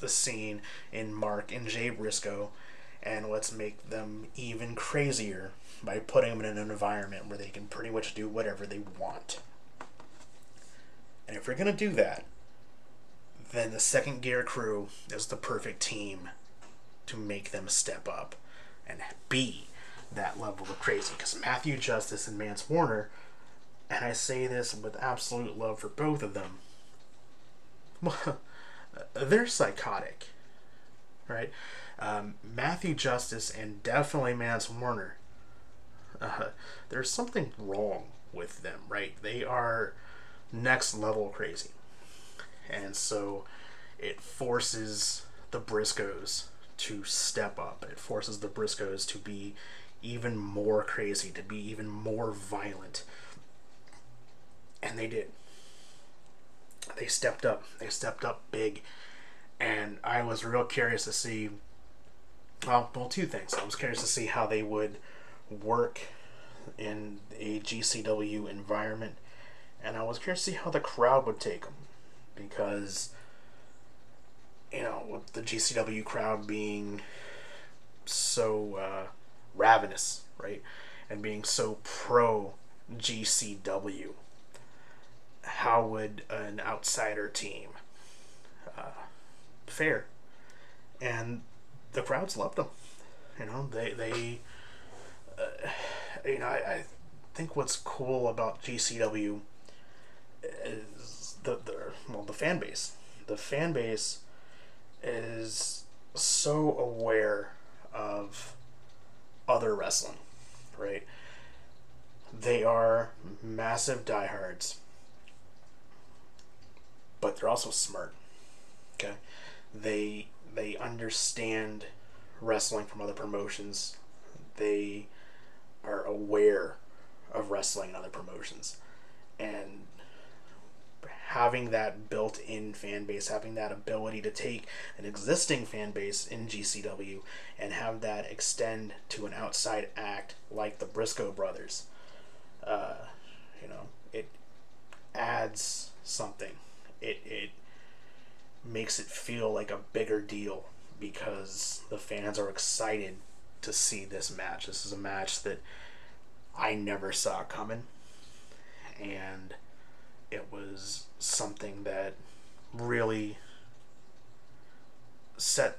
the scene in Mark and Jay Briscoe and let's make them even crazier by putting them in an environment where they can pretty much do whatever they want. And if we're going to do that, then the second gear crew is the perfect team to make them step up and be that level of crazy. Because Matthew Justice and Mance Warner, and I say this with absolute love for both of them, (laughs) they're psychotic, right? Um, Matthew Justice and definitely Mance Warner, uh, there's something wrong with them, right? They are next level crazy. and so it forces the Briscoes to step up. It forces the Briscoes to be even more crazy, to be even more violent. And they did. They stepped up. They stepped up big. And I was real curious to see well, well, two things. I was curious to see how they would work in a GCW environment, and I was curious to see how the crowd would take them because you know with the GCW crowd being so uh, ravenous, right, and being so pro GCW, how would an outsider team uh, fare? And the crowds loved them. You know, they they uh, you know I, I think what's cool about GCW is the the well the fan base. The fan base is so aware of other wrestling, right? They are massive diehards, but they're also smart. Okay, they they understand wrestling from other promotions. They are aware of wrestling and other promotions. And having that built in fan base, having that ability to take an existing fan base in GCW and have that extend to an outside act like the Briscoe brothers, uh, you know, it adds something. It, it makes it feel like a bigger deal because the fans are excited to see this match. This is a match that I never saw coming, and it was something that really set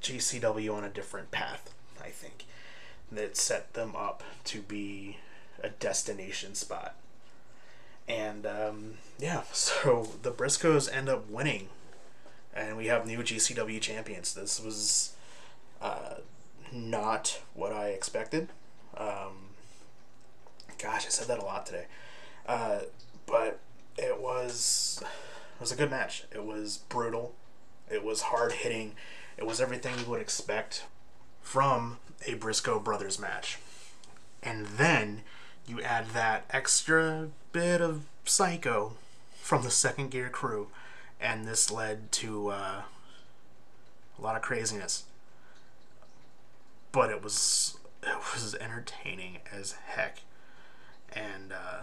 GCW on a different path, I think. That set them up to be a destination spot. And um, yeah, (laughs) so the Briscoes end up winning, and we have new GCW champions. This was uh, not what I expected. Um, gosh, I said that a lot today, uh, but it was it was a good match. It was brutal. It was hard hitting. It was everything you would expect from a Briscoe brothers match. And then you add that extra bit of psycho from the second gear crew, and this led to uh, a lot of craziness. But it was it was entertaining as heck, and uh,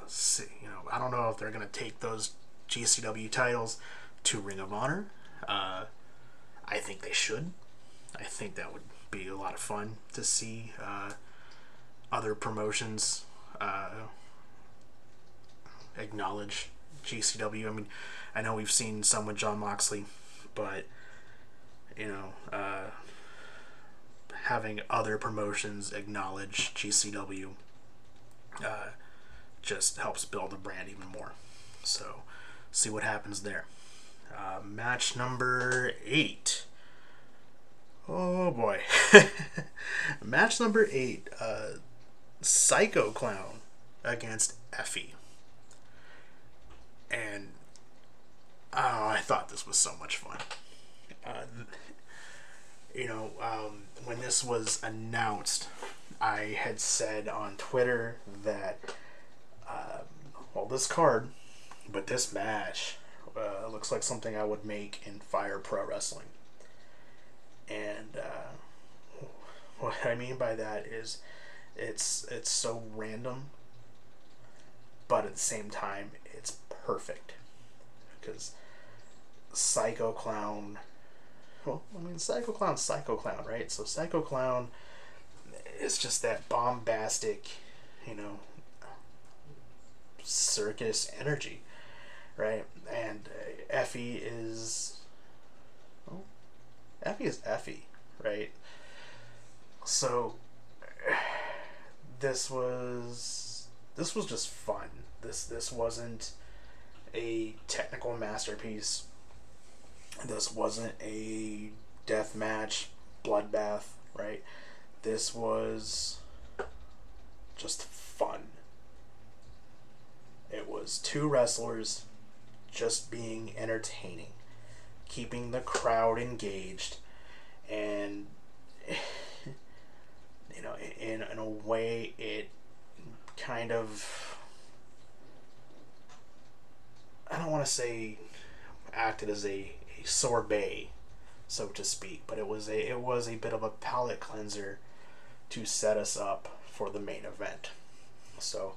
let's see, you know, I don't know if they're gonna take those GCW titles to Ring of Honor. Uh, I think they should. I think that would be a lot of fun to see. Uh, other promotions uh, acknowledge GCW. I mean, I know we've seen some with Jon Moxley, but you know, uh, having other promotions acknowledge GCW uh, just helps build the brand even more. So, see what happens there. Uh, match number eight. Oh boy. (laughs) match number eight. Uh, Psycho Clown against Effy. And oh, I thought this was so much fun. Uh, you know, um, when this was announced, I had said on Twitter that, um, well, this card, but this match uh, looks like something I would make in Fire Pro Wrestling. And uh, (laughs) what I mean by that is it's it's so random, but at the same time, it's perfect because Psycho Clown. Well, I mean, Psycho Clown, Psycho Clown, right? So Psycho Clown is just that bombastic, you know, circus energy, right? And uh, Effy is, Effy is Effy, right? So this was this was just fun. This this wasn't a technical masterpiece. This wasn't a death match bloodbath, right? This was just fun. It was two wrestlers just being entertaining, keeping the crowd engaged, and you know, in in a way, it kind of I don't want to say acted as a, a sorbet, so to speak, but it was a it was a bit of a palate cleanser to set us up for the main event. So,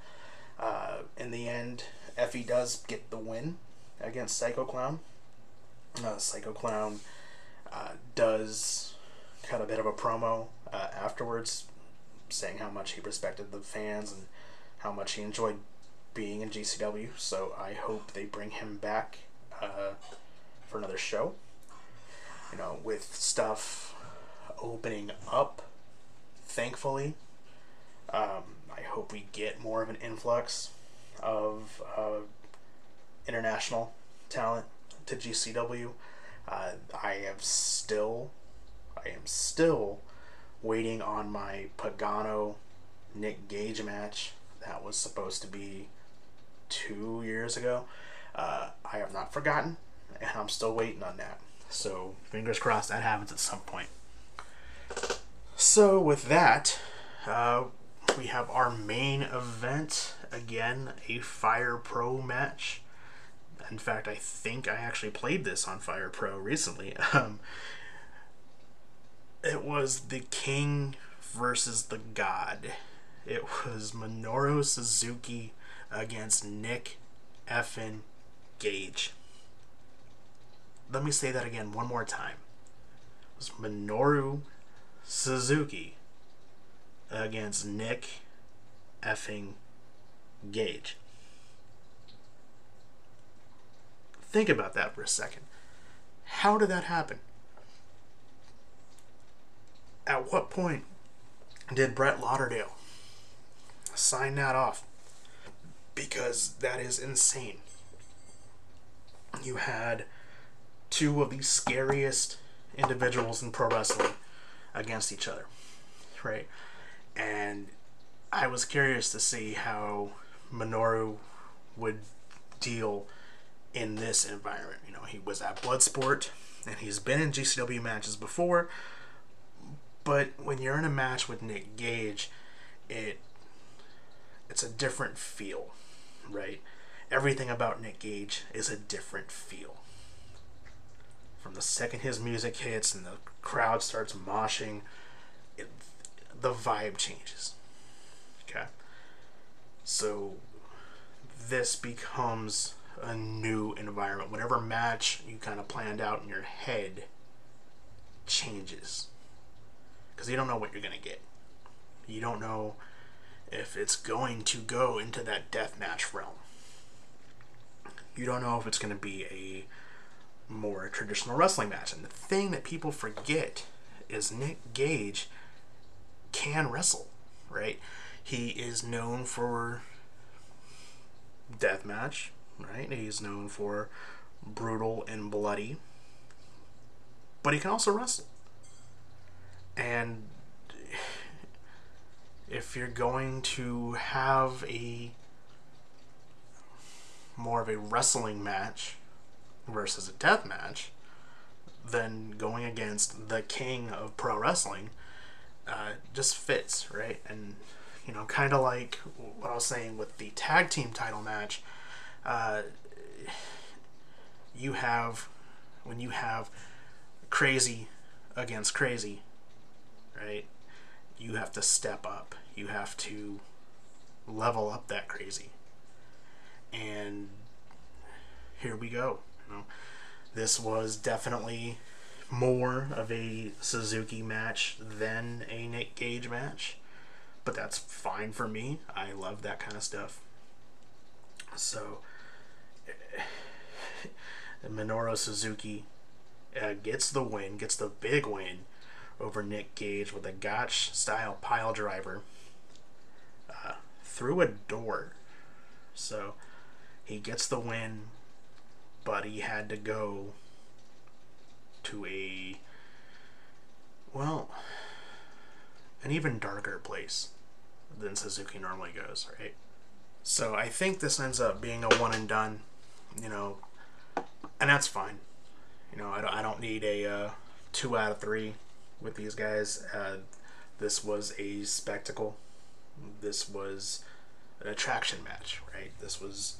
uh, in the end, Effy does get the win against Psycho Clown. Uh, Psycho Clown uh, does cut a bit of a promo uh, afterwards, saying how much he respected the fans and how much he enjoyed being in GCW. So I hope they bring him back uh, for another show. You know, with stuff opening up, thankfully. Um, I hope we get more of an influx of uh, international talent to GCW. Uh, I have still, I am still waiting on my Pagano Nick Gage match that was supposed to be two years ago. Uh, I have not forgotten, and I'm still waiting on that. So fingers crossed that happens at some point. So with that, uh, we have our main event again, a Fire Pro match. In fact, I think I actually played this on Fire Pro recently. (laughs) Um, it was the King versus the God. It was Minoru Suzuki against Nick Effin Gage. Let me say that again one more time. It was Minoru Suzuki against Nick effing Gage. Think about that for a second. How did that happen? At what point did Brett Lauderdale sign that off? Because that is insane. You had two of the scariest individuals in pro wrestling against each other, right? And I was curious to see how Minoru would deal in this environment. You know, he was at Bloodsport and he's been in GCW matches before, but when you're in a match with Nick Gage, it it's a different feel, right? Everything about Nick Gage is a different feel. From the second his music hits and the crowd starts moshing, it, the vibe changes. Okay. So this becomes a new environment. Whatever match you kind of planned out in your head changes. Because you don't know what you're going to get. You don't know if it's going to go into that death match realm. You don't know if it's going to be a more traditional wrestling match. And the thing that people forget is Nick Gage can wrestle, right? He is known for deathmatch, right? He's known for brutal and bloody, but he can also wrestle. And if you're going to have a more of a wrestling match versus a death match, then going against the king of pro wrestling uh, just fits, right? And you know, kind of like what I was saying with the tag team title match. Uh, you have when you have crazy against crazy, right? You have to step up. You have to level up that crazy. And here we go. You know, this was definitely more of a Suzuki match than a Nick Gage match, but that's fine for me. I love that kind of stuff. So, (sighs) Minoru Suzuki uh, gets the win, gets the big win over Nick Gage with a Gotch style pile driver uh, through a door. So, he gets the win, but he had to go to a well an even darker place than Suzuki normally goes, right? So I think this ends up being a one and done. You know, and that's fine. You know, I don't, need a uh, two out of three with these guys. Uh, this was a spectacle. This was an attraction match, right? This was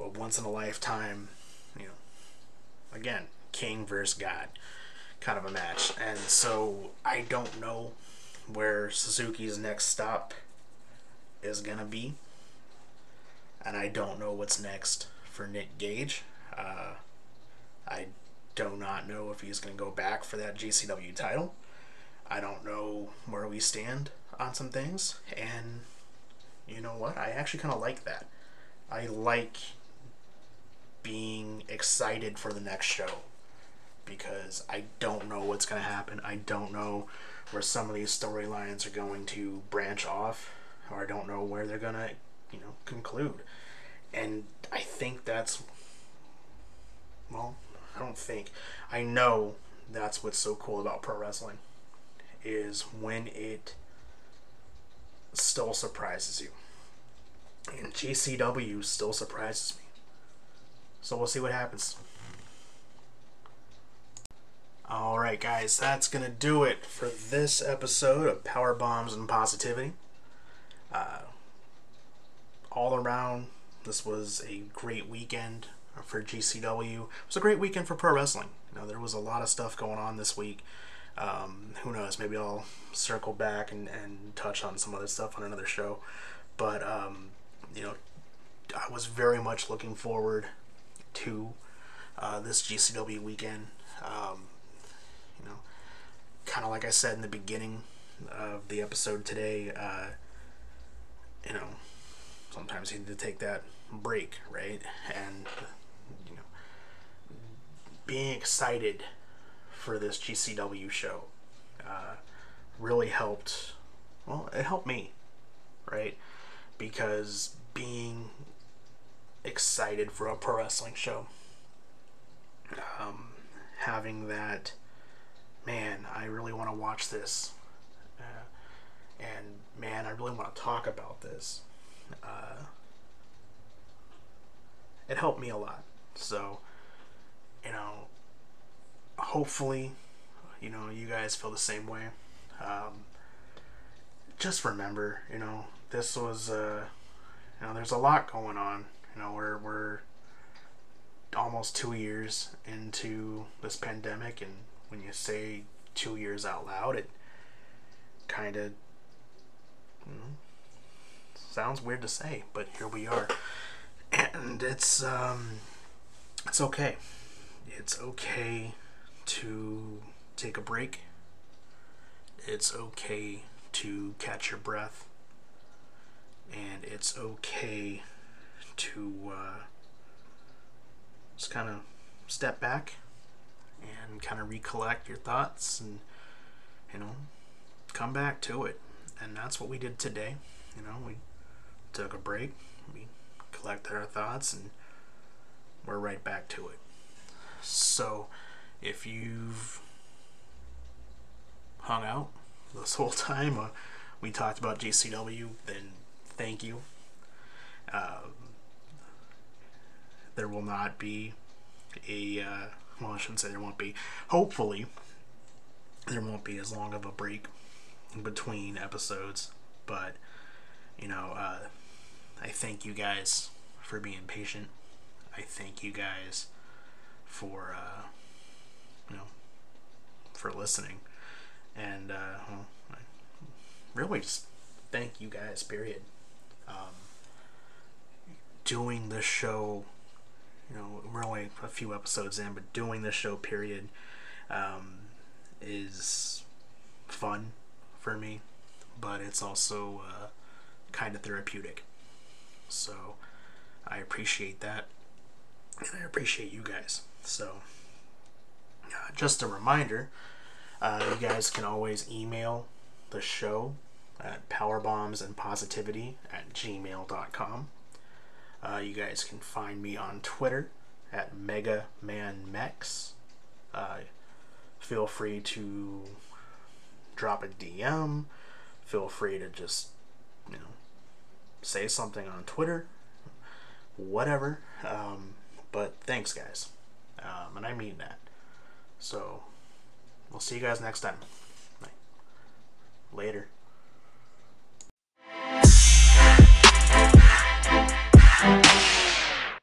a once in a lifetime, you know, again, king versus god kind of a match. And so I don't know where Suzuki's next stop is going to be. And I don't know what's next for Nick Gage. Uh, I do not know if he's going to go back for that GCW title. I don't know where we stand on some things. And you know what? I actually kind of like that. I like being excited for the next show because I don't know what's going to happen. I don't know where some of these storylines are going to branch off, or I don't know where they're going to, you know, conclude. And I think that's, well, I don't think, I know that's what's so cool about pro wrestling is when it still surprises you. And GCW still surprises me. So we'll see what happens. Alright, guys, that's going to do it for this episode of Power Bombs and Positivity. Uh, all around, this was a great weekend for GCW. It was a great weekend for pro wrestling. You know, there was a lot of stuff going on this week. Um, who knows? Maybe I'll circle back and, and touch on some other stuff on another show. But, um, you know, I was very much looking forward to uh, this GCW weekend. Um, you know, kind of like I said in the beginning of the episode today, uh, you know, sometimes you need to take that break, right? And, you know, being excited for this GCW show uh, really helped. Well, it helped me, right? Because being excited for a pro wrestling show, um, having that man, I really want to watch this. Uh, and man, I really want to talk about this. Uh, it helped me a lot. So, you know, hopefully, you know, you guys feel the same way. Um, just remember, you know, this was, uh, you know, there's a lot going on. You know, we're, we're almost two years into this pandemic and when you say two years out loud, it kind of you know, sounds weird to say, but here we are, and it's um, it's okay. It's okay to take a break. It's okay to catch your breath, and it's okay to uh, just kind of step back and kind of recollect your thoughts and you know come back to it. And that's what we did today. You know we took a break we collected our thoughts and we're right back to it. So if you've hung out this (laughs) whole time we talked about JCW, then thank you uh, there will not be a uh, well, I shouldn't say there won't be. Hopefully, there won't be as long of a break between episodes. But, you know, uh, I thank you guys for being patient. I thank you guys for, uh, you know, for listening. And, uh, well, really just thank you guys, period. Um, doing this show you know, we're only a few episodes in, but doing this show, period, um, is fun for me, but it's also uh, kind of therapeutic. So I appreciate that, and I appreciate you guys. So just a reminder, uh, you guys can always email the show at powerbombsandpositivity at gmail.com. Uh, you guys can find me on Twitter at MegaManMex. Uh, feel free to drop a DM. Feel free to just, you know, say something on Twitter. Whatever. Um, but thanks, guys. um, and I mean that. So we'll see you guys next time. Later.